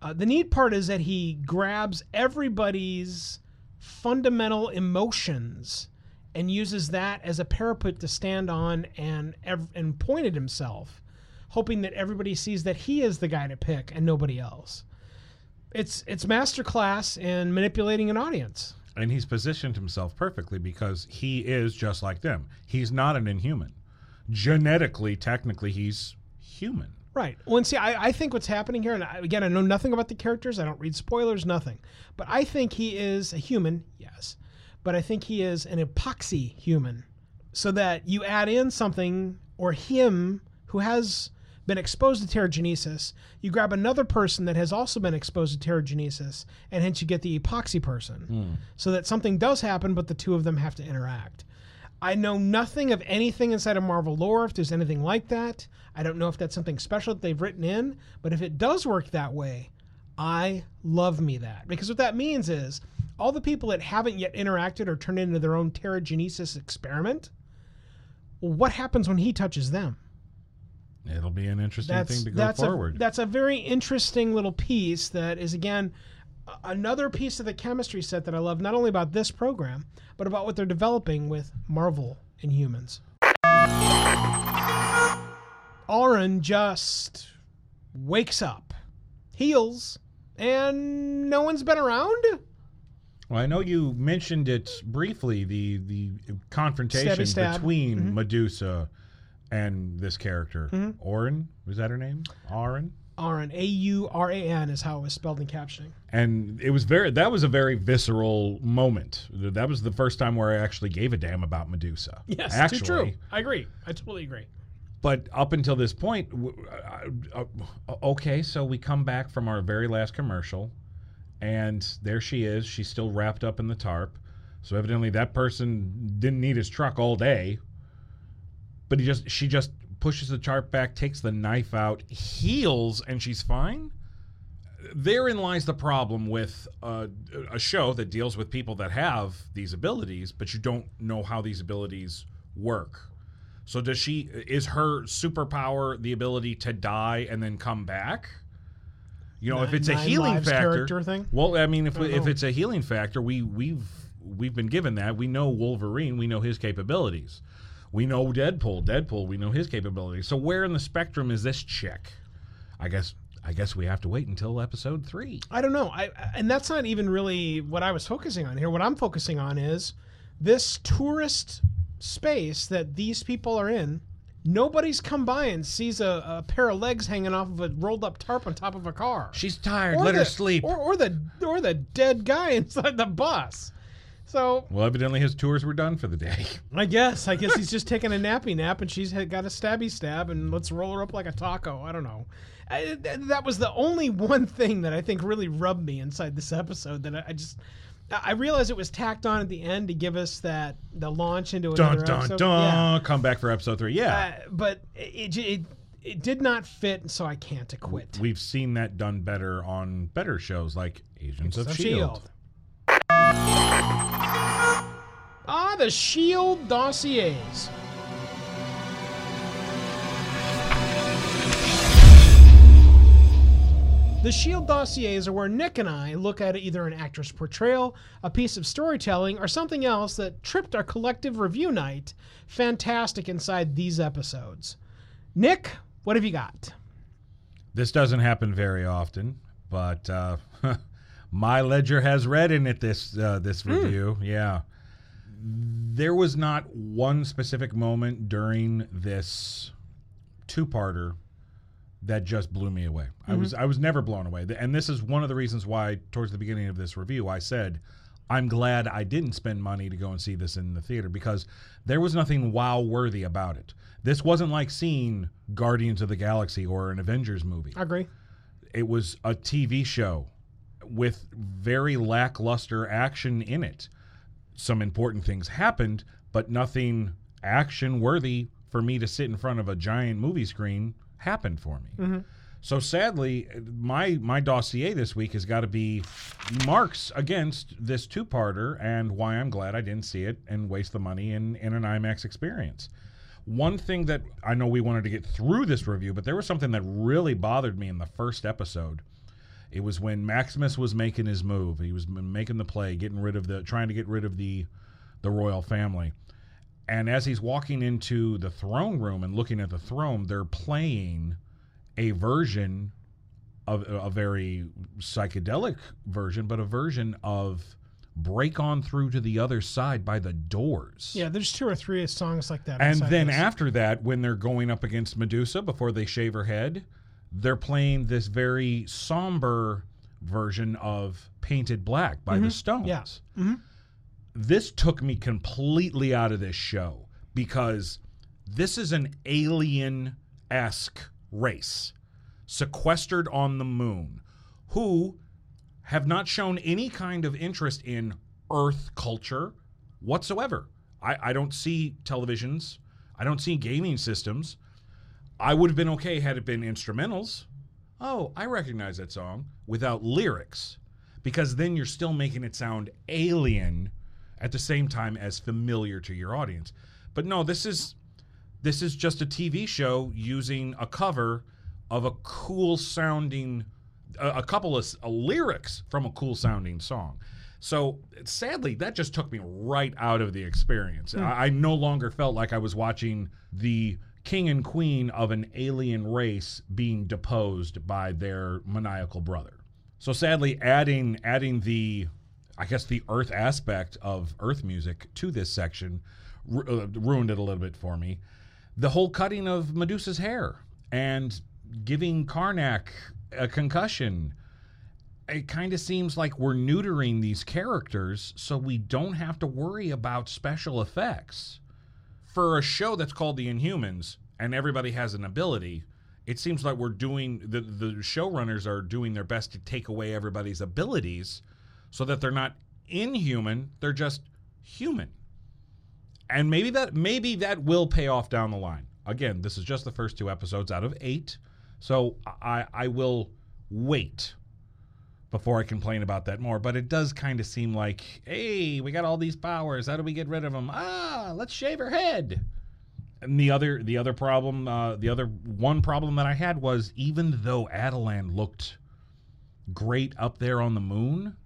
A: Uh, the neat part is that he grabs everybody's fundamental emotions and uses that as a parapet to stand on and ev- and point at himself, hoping that everybody sees that he is the guy to pick and nobody else. It's it's masterclass in manipulating an audience.
C: And he's positioned himself perfectly because he is just like them. He's not an inhuman. Genetically, technically, he's human.
A: Right. Well, and see, I, I think what's happening here, and I, again, I know nothing about the characters. I don't read spoilers, nothing. But I think he is a human, yes. But I think he is an epoxy human. So that you add in something or him who has been exposed to Terrigenesis, you grab another person that has also been exposed to Terrigenesis, and hence you get the epoxy person. Hmm. So that something does happen, but the two of them have to interact. I know nothing of anything inside of Marvel lore, if there's anything like that. I don't know if that's something special that they've written in, but if it does work that way, I love me that. Because what that means is all the people that haven't yet interacted or turned into their own Terrigenesis experiment, what happens when he touches them?
C: It'll be an interesting
A: That's
C: thing to go
A: that's
C: forward.
A: A, that's a very interesting little piece that is again another piece of the chemistry set that I love not only about this program but about what they're developing with Marvel and humans. Auran just wakes up, heals, and no one's been around.
C: well, I know you mentioned it briefly the the confrontation
A: stab. Mm-hmm.
C: between Medusa and this character. Orin, was that her name? Auran?
A: Auran, A U R A N, is how it was spelled in captioning.
C: and it was very that was a very visceral moment that was the first time where i actually gave a damn about medusa
A: Yes,
C: actually
A: too true. I agree. I totally agree.
C: but up until this point w- uh, uh, okay so we come back from our very last commercial and there she is she's still wrapped up in the tarp so evidently that person didn't need his truck all day but he just she just pushes the chart back takes the knife out heals and she's fine therein lies the problem with uh, a show that deals with people that have these abilities, but you don't know how these abilities work. So does she is her superpower the ability to die and then come back? You know, if it's a healing factor,
A: thing?
C: Well, I mean, if
A: I don't
C: if it's a healing factor, we we've we've been given that. We know Wolverine, we know his capabilities. We know Deadpool, Deadpool, we know his capabilities. So where in the spectrum is this chick? I guess I guess we have to wait until episode 3.
A: I don't know. I and that's not even really what I was focusing on here. What I'm focusing on is this tourist space that these people are in. Nobody's come by and sees a, a pair of legs hanging off of a rolled up tarp on top of a car.
C: She's tired,
A: Or
C: let her sleep.
A: Or, or the or the dead guy inside the bus. So
C: well, evidently his tours were done for the day.
A: I guess I guess he's just taking a nappy nap, and she's got a stabby stab, and let's roll her up like a taco. I don't know. I, that was the only one thing that I think really rubbed me inside this episode. That I, I just I realized it was tacked on at the end to give us that the launch into
C: dun
A: another
C: dun
A: episode.
C: dun.
A: Yeah.
C: Come back for episode 3. Yeah.
A: Uh, but it, it it did not fit, so I can't acquit.
C: We've seen that done better on better shows like Agents of
A: So
C: Shield.
A: Ah, the Shield dossiers. The Shield dossiers are where Nick and I look at either an actress portrayal, a piece of storytelling, or something else that tripped our collective review night fantastic inside these episodes. Nick, what have you got?
C: This doesn't happen very often, but uh, my ledger has red in it this uh, this review. Yeah, there was not one specific moment during this two-parter that just blew me away. I was I was never blown away, and this is one of the reasons why towards the beginning of this review I said. I'm glad I didn't spend money to go and see this in the theater because there was nothing wow worthy about it. This wasn't like seeing Guardians of the Galaxy or an Avengers movie
A: I agree.
C: it was a TV show with very lackluster action in it. Some important things happened, but nothing action worthy for me to sit in front of a giant movie screen happened for me. Mm-hmm. So sadly, my my dossier this week has got to be marks against this two-parter and why I'm glad I didn't see it and waste the money in in an IMAX experience. One thing that I know we wanted to get through this review, but there was something that really bothered me in the first episode. It was when Maximus was making his move. He was making the play, getting rid of the, trying to get rid of the, the royal family. And as he's walking into the throne room and looking at the throne, they're playing a version of a very psychedelic version, but a version of "Break On Through to the Other Side" by the Doors.
A: Yeah, there's two or three songs like that.
C: And then
A: this.
C: after that, when they're going up against Medusa before they shave her head, they're playing this very somber version of Painted Black by the Stones.
A: Mm-hmm.
C: This took me completely out of this show because this is an alien esque race sequestered on the moon who have not shown any kind of interest in Earth culture whatsoever. I, I don't see televisions. I don't see gaming systems. I would have been okay had it been instrumentals. Oh, I recognize that song without lyrics because then you're still making it sound alien at the same time as familiar to your audience. But no, this is this is just a TV show using a cover of a cool sounding a, a couple of uh, lyrics from a cool sounding song. So sadly, that just took me right out of the experience. I, I no longer felt like I was watching the king and queen of an alien race being deposed by their maniacal brother. So sadly, adding adding the, I guess the Earth aspect of Earth music to this section ru- uh, ruined it a little bit for me. The whole cutting of Medusa's hair and giving Karnak a concussion. It kind of seems like we're neutering these characters so we don't have to worry about special effects for a show that's called The Inhumans and everybody has an ability, it seems like we're doing the the showrunners are doing their best to take away everybody's abilities so that they're not inhuman, they're just human. And maybe that maybe that will pay off down the line. Again, this is just the first two episodes out of 8. So I I will wait before I complain about that more. But it does kind of seem like, hey, we got all these powers. How do we get rid of them? Ah, let's shave her head. And the other, the other problem, uh, the other one problem that I had was even though Attilan looked great up there on the moon,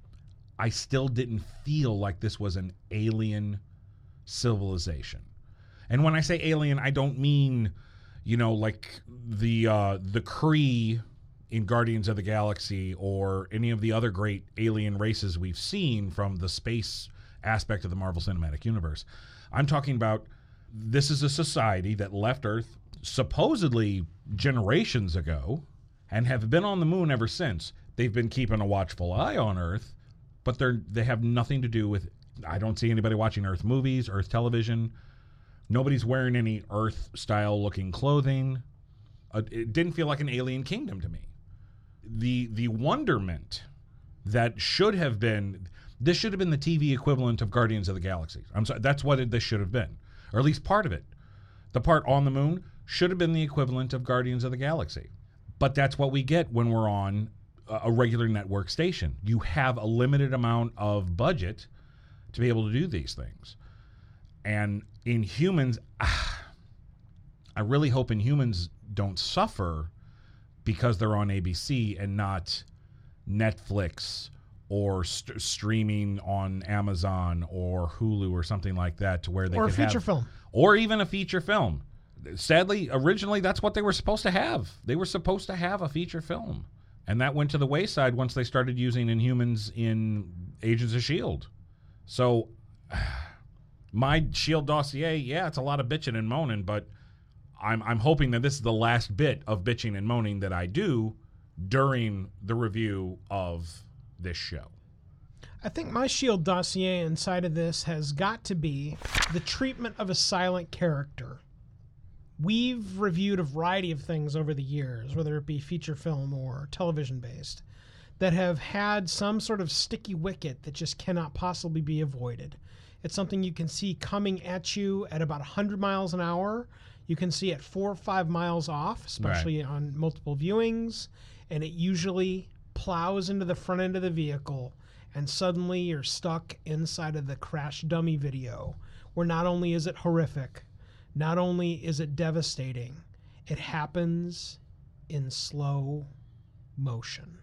C: I still didn't feel like this was an alien civilization. And when I say alien, I don't mean, you know, like the uh, the Kree in Guardians of the Galaxy or any of the other great alien races we've seen from the space aspect of the Marvel Cinematic Universe. I'm talking about this is a society that left Earth supposedly generations ago and have been on the moon ever since. They've been keeping a watchful eye on Earth, but they're they have nothing to do with I don't see anybody watching Earth movies, Earth television. Nobody's wearing any Earth style looking clothing. Uh, it didn't feel like an alien kingdom to me. The the wonderment that should have been this should have been the TV equivalent of Guardians of the Galaxy. I'm sorry, that's what it, this should have been, or at least part of it. The part on the moon should have been the equivalent of Guardians of the Galaxy. But that's what we get when we're on a regular network station. You have a limited amount of budget to be able to do these things. And Inhumans, ah, I really hope Inhumans don't suffer because they're on ABC and not Netflix or st- streaming on Amazon or Hulu or something like that to where they
A: Or a feature
C: have-
A: film.
C: or even a feature film. Sadly, originally that's what they were supposed to have. They were supposed to have a feature film. And that went to the wayside once they started using Inhumans in Agents of Shield. So my Shield dossier, yeah, it's a lot of bitching and moaning, but I'm I'm hoping that this is the last bit of bitching and moaning that I do during the review of this show.
A: I think my Shield dossier inside of this has got to be the treatment of a silent character. We've reviewed a variety of things over the years, whether it be feature film or television based, that have had some sort of sticky wicket that just cannot possibly be avoided. It's something you can see coming at you at about 100 miles an hour. You can see it four or five miles off, especially on multiple viewings, and it usually plows into the front end of the vehicle, and suddenly you're stuck inside of the crash dummy video, where not only is it horrific, not only is it devastating, it happens in slow motion.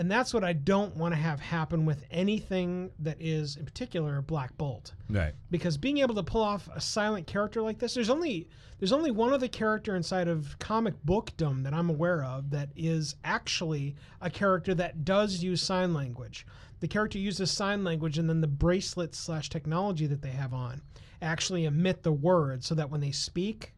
A: And that's what I don't want to have happen with anything that is, in particular, Black Bolt.
C: Right.
A: Because being able to pull off a silent character like this, there's only there's only one other character inside of comic bookdom that I'm aware of that is actually a character that does use sign language. The character uses sign language, and then the bracelet slash technology that they have on actually emit the words so that when they speak,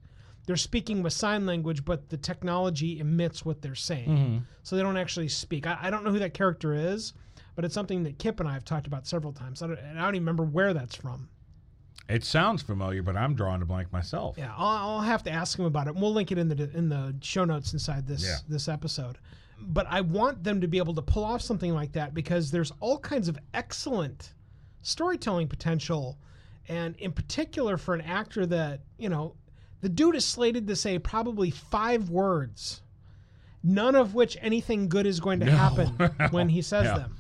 A: they're speaking with sign language, but the technology emits what they're saying. Mm-hmm. So they don't actually speak. I, I don't know who that character is, but it's something that Kip and I have talked about several times. I don't, and I don't even remember where that's from.
C: It sounds familiar, but I'm drawing a blank myself.
A: Yeah, I'll, I'll have to ask him about it. We'll link it in the in the show notes inside this
C: Yeah.
A: this episode. But I want them to be able to pull off something like that because there's all kinds of excellent storytelling potential, and in particular for an actor that you know, the dude is slated to say probably five words, none of which anything good is going to happen when he says
C: Yeah.
A: them.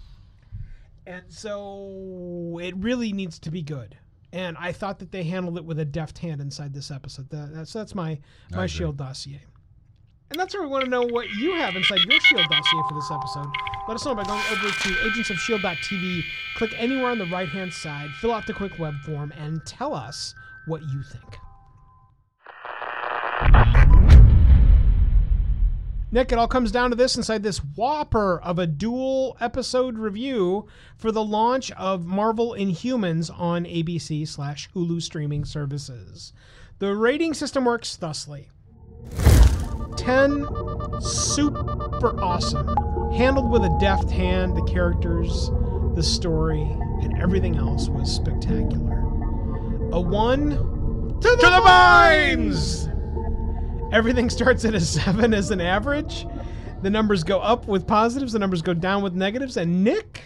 A: And so it really needs to be good. And I thought that they handled it with a deft hand inside this episode. That, that's that's my my. Shield dossier. And that's where we want to know what you have inside your Shield dossier for this episode. Let us know by going over to agentsofshield.tv, click anywhere on the right hand side, fill out the quick web form, and tell us what you think. Nick, it all comes down to this inside this whopper of a dual episode review for the launch of Marvel Inhumans on ABC slash Hulu streaming services. The rating system works thusly 10 super awesome, handled with a deft hand. The characters, the story, and everything else was spectacular. A 1 to the,
C: To the mines!
A: Everything starts at a seven as an average. The numbers go up with positives, the numbers go down with negatives. And Nick,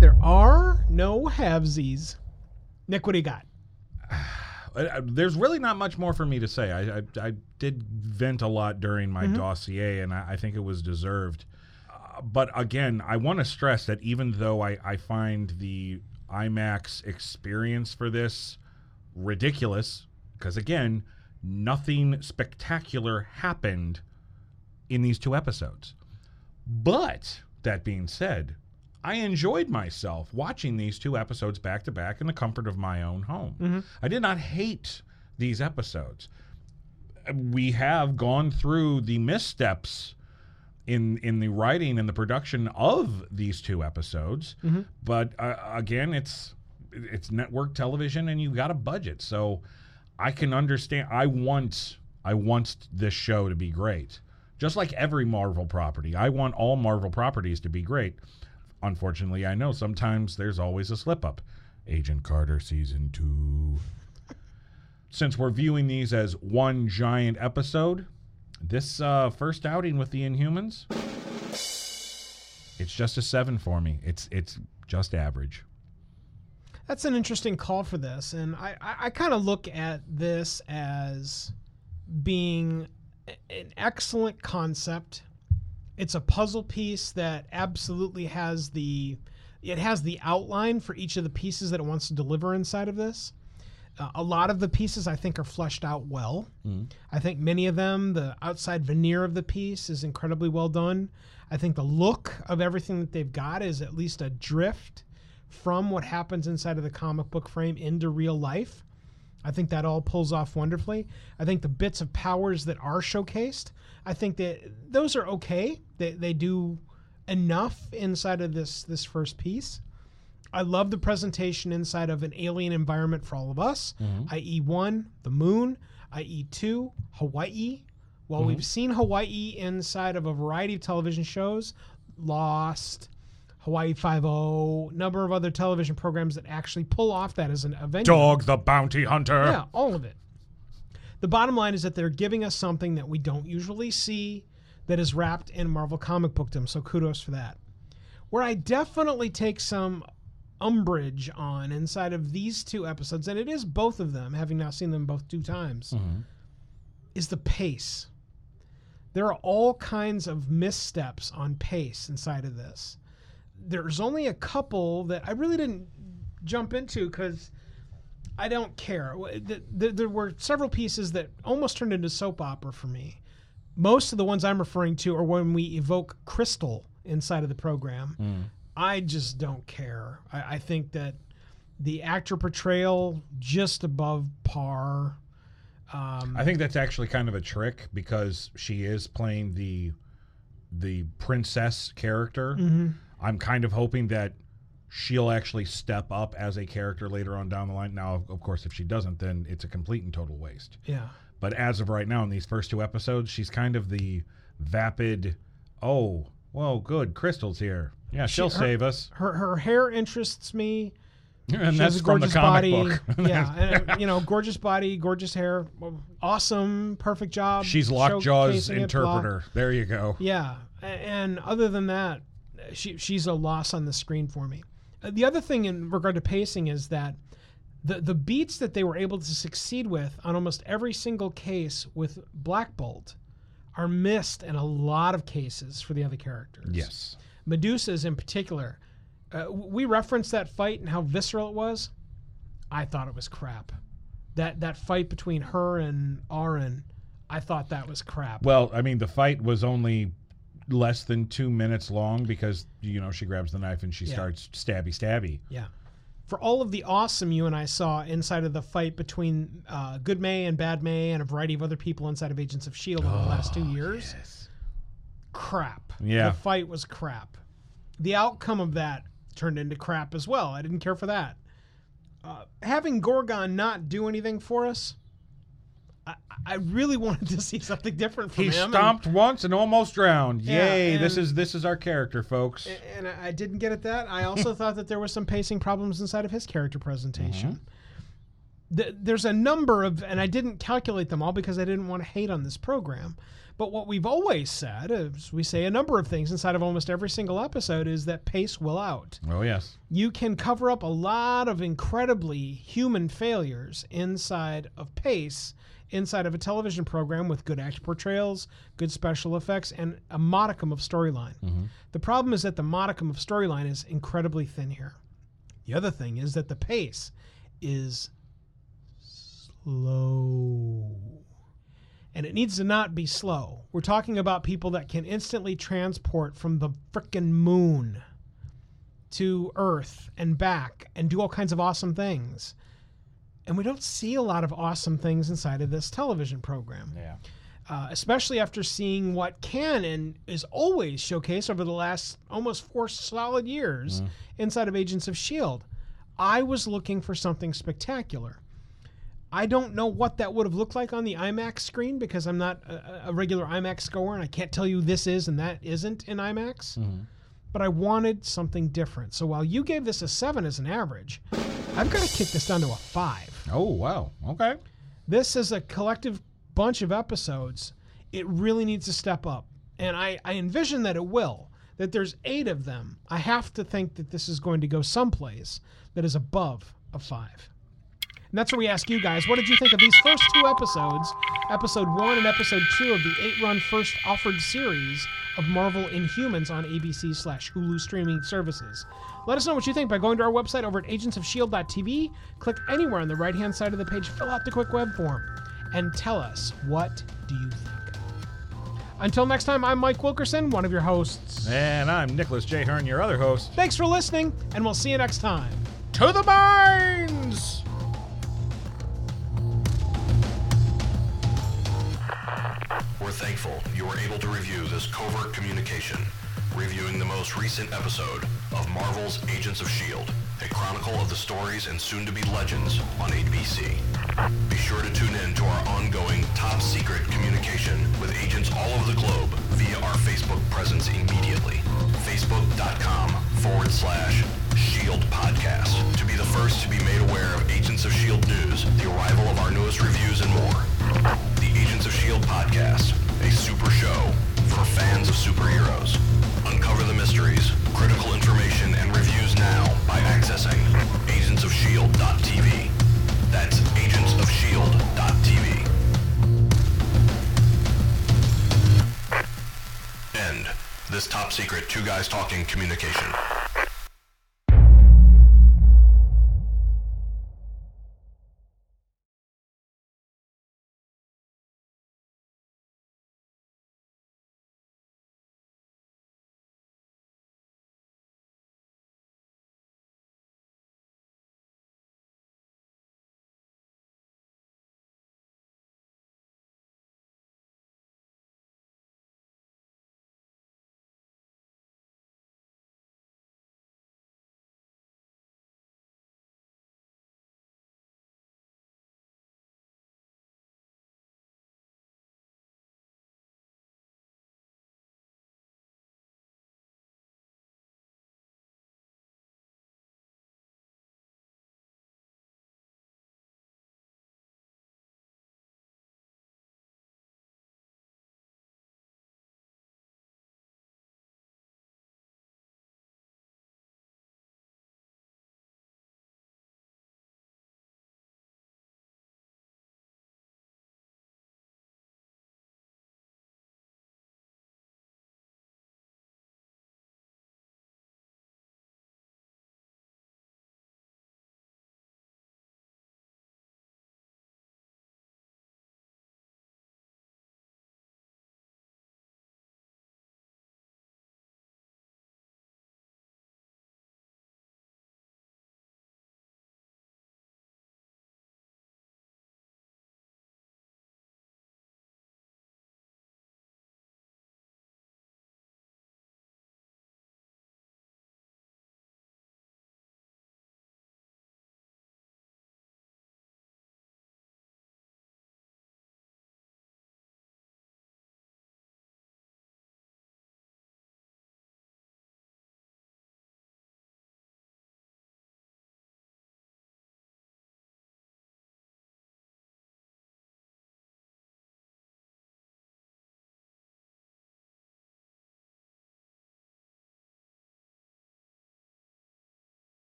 A: there are no halvesies. Nick, what do you got?
C: I- I- there's really not much more for me to say. I, I, I did vent a lot during my mm-hmm. dossier, and I, I think it was deserved. Uh, but again, I want to stress that even though I, I find the IMAX experience for this ridiculous, because again, nothing spectacular happened in these two episodes. But that being said, I enjoyed myself watching these two episodes back to back in the comfort of my own home. I did not hate these episodes. We have gone through the missteps in in the writing and the production of these two episodes, but uh, again, it's it's network television and you've got a budget, so I can understand. I want I want this show to be great, just like every Marvel property. I want all Marvel properties to be great. Unfortunately, I know sometimes there's always a slip up. Agent Carter season two. Since we're viewing these as one giant episode, this uh, first outing with the Inhumans, it's just a seven for me. It's it's just average.
A: That's an interesting call for this. And I, I, I kind of look at this as being an excellent concept. It's a puzzle piece that absolutely has the it has the outline for each of the pieces that it wants to deliver inside of this. Uh, a lot of the pieces I think are fleshed out well. I think many of them, the outside veneer of the piece is incredibly well done. I think the look of everything that they've got is at least a drift from what happens inside of the comic book frame into real life. I think that all pulls off wonderfully. I think the bits of powers that are showcased, I think that those are okay. They, they do enough inside of this this first piece. I love the presentation inside of an alien environment for all of us, mm-hmm. i.e., one, the moon, i.e., two, Hawaii. While mm-hmm. we've seen Hawaii inside of a variety of television shows, Lost, Hawaii Five O, number of other television programs that actually pull off that as an event.
C: Dog the bounty hunter.
A: Yeah, all of it. The bottom line is that they're giving us something that we don't usually see that is wrapped in Marvel comic bookdom. So kudos for that. Where I definitely take some umbrage on inside of these two episodes, and it is both of them, having now seen them both two times, mm-hmm. is the pace. There are all kinds of missteps on pace inside of this. There's only a couple that I really didn't jump into because I don't care. W- th- th- There were several pieces that almost turned into soap opera for me. most of the ones I'm referring to are when we evoke Crystal inside of the program. I just don't care. I, I think that the actor portrayal just above par. Um,
C: I think that's actually kind of a trick because she is playing the the princess character.
A: Mm-hmm.
C: I'm kind of hoping that she'll actually step up as a character later on down the line. Now, of course, if she doesn't, then it's a complete and total waste.
A: yeah.
C: But as of right now, in these first two episodes, she's kind of the vapid. Oh, well, good. Crystal's here. Yeah, she'll
A: her-
C: save us.
A: Her her hair interests me.
C: And
A: She
C: that's from the comic
A: body.
C: book.
A: yeah, and, uh, you know, gorgeous body, gorgeous hair, awesome, perfect job.
C: She's Lockjaw's
A: showcasing it,
C: interpreter. There you go.
A: Yeah, and other than that, she she's a loss on the screen for me. Uh, The other thing in regard to pacing is that the the beats that they were able to succeed with on almost every single case with Black Bolt are missed in a lot of cases for the other characters.
C: Yes.
A: Medusa's in particular. Uh, we referenced that fight and how visceral it was. I thought it was crap. That that fight between her and Auran, I thought that was crap.
C: Well, I mean, the fight was only less than two minutes long because you know she grabs the knife and she
A: Yeah.
C: starts stabby stabby.
A: Yeah. For all of the awesome you and I saw inside of the fight between uh, Good May and Bad May and a variety of other people inside of Agents of S.H.I.E.L.D. over the last two years, crap.
C: Yeah.
A: The fight was crap. The outcome of that turned into crap as well. I didn't care for that. Uh, having Gorgon not do anything for us, I, really wanted to see something different from
C: He
A: him. He
C: stomped once and almost drowned.
A: Yeah,
C: Yay! this is this is our character, folks.
A: and I I didn't get at that. I also thought that there was some pacing problems inside of his character presentation.
C: Mm-hmm.
A: Th- there's a number of, and I didn't calculate them all because I didn't want to hate on this program. But what we've always said is we say a number of things inside of almost every single episode is that pace will out.
C: oh yes.
A: You can cover up a lot of incredibly human failures inside of pace, inside of a television program with good actor portrayals, good special effects, and a modicum of storyline. Mm-hmm. The problem is that the modicum of storyline is incredibly thin here. The other thing is that the pace is slow. And it needs to not be slow. We're talking about people that can instantly transport from the frickin' moon to Earth and back and do all kinds of awesome things. And we don't see a lot of awesome things inside of this television program
C: Yeah.
A: uh, especially after seeing what can and is always showcased over the last almost four solid years inside of Agents of S.H.I.E.L.D. I was looking for something spectacular. I don't know what that would have looked like on the IMAX screen because I'm not a, a regular IMAX goer and I can't tell you this is and that isn't in IMAX. But I wanted something different. So while you gave this a seven as an average, I've got to kick this down to a five
C: Oh wow. Okay.
A: this is a collective bunch of episodes. It really needs to step up. And I, I envision that it will, that there's eight of them. I have to think that this is going to go someplace that is above a five. And that's where we ask you guys, what did you think of these first two episodes, episode one and episode two of the eight run first offered series of Marvel Inhumans on ABC slash Hulu streaming services? Let us know what you think by going to our website over at agentsofshield.tv. Click anywhere on the right hand side of the page, fill out the quick web form, and tell us what do you think. Until next time, I'm Mike Wilkerson, one of your hosts.
C: And I'm Nicholas J. Hearn, your other host.
A: Thanks for listening, and we'll see you next time.
C: To the mines.
B: We're thankful you were able to review this covert communication, reviewing the most recent episode of Marvel's Agents of S.H.I.E.L.D., a chronicle of the stories and soon-to-be legends on ABC. Be sure to tune in to our ongoing top secret communication with agents all over the globe via our Facebook presence immediately. Facebook.com forward slash Shield Podcast to be the first to be made aware of Agents of S.H.I.E.L.D. news, the arrival of our newest reviews, and more. The Agents of S.H.I.E.L.D. Podcast, a super show for fans of superheroes. Uncover the mysteries, critical information, and reviews now by accessing agentsofshield.tv. That's agentsofshield.tv. End this top secret two guys talking communication.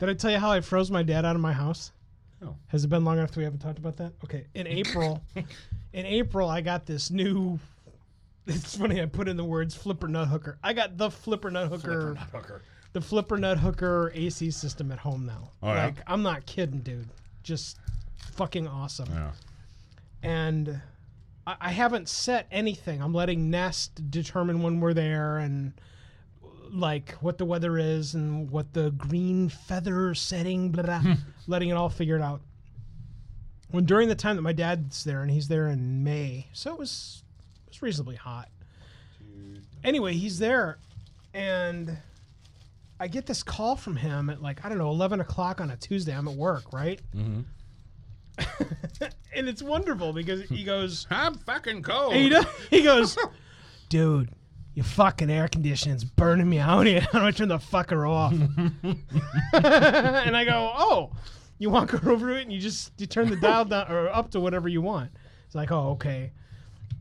A: Did I tell you how I froze my dad out of my house?
C: No.
A: Has it been long enough that we haven't talked about that? Okay. In April, in April, I got this new. It's funny. I put in the words flipper nut hooker. I got the flipper nut hooker, the flipper nut hooker AC system at home now.
C: Oh, yeah?
A: like I'm not kidding, dude. Just fucking awesome.
C: Yeah.
A: And I, I haven't set anything. I'm letting Nest determine when we're there and like what the weather is and what the green feather setting, blah, blah, letting it all figured out. When during the time that my dad's there, and he's there in May, so it was it was reasonably hot. Anyway, he's there, and I get this call from him at like I don't know eleven o'clock on a Tuesday. I'm at work, right? Mm-hmm. and it's wonderful because he goes,
C: I'm fucking cold.
A: he, does, he goes, dude, your fucking air conditioning's burning me out here. I'm gonna turn the fucker off. and I go, oh, you walk over to it and you just you turn the dial down or up to whatever you want. It's like, oh, okay.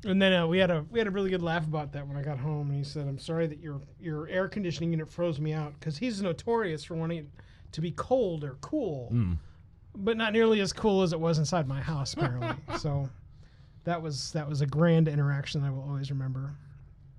A: And then uh, we had a we had a really good laugh about that when I got home, and he said, "I'm sorry that your your air conditioning unit froze me out because he's notorious for wanting it to be cold or cool, but not nearly as cool as it was inside my house apparently." so that was that was a grand interaction I will always remember.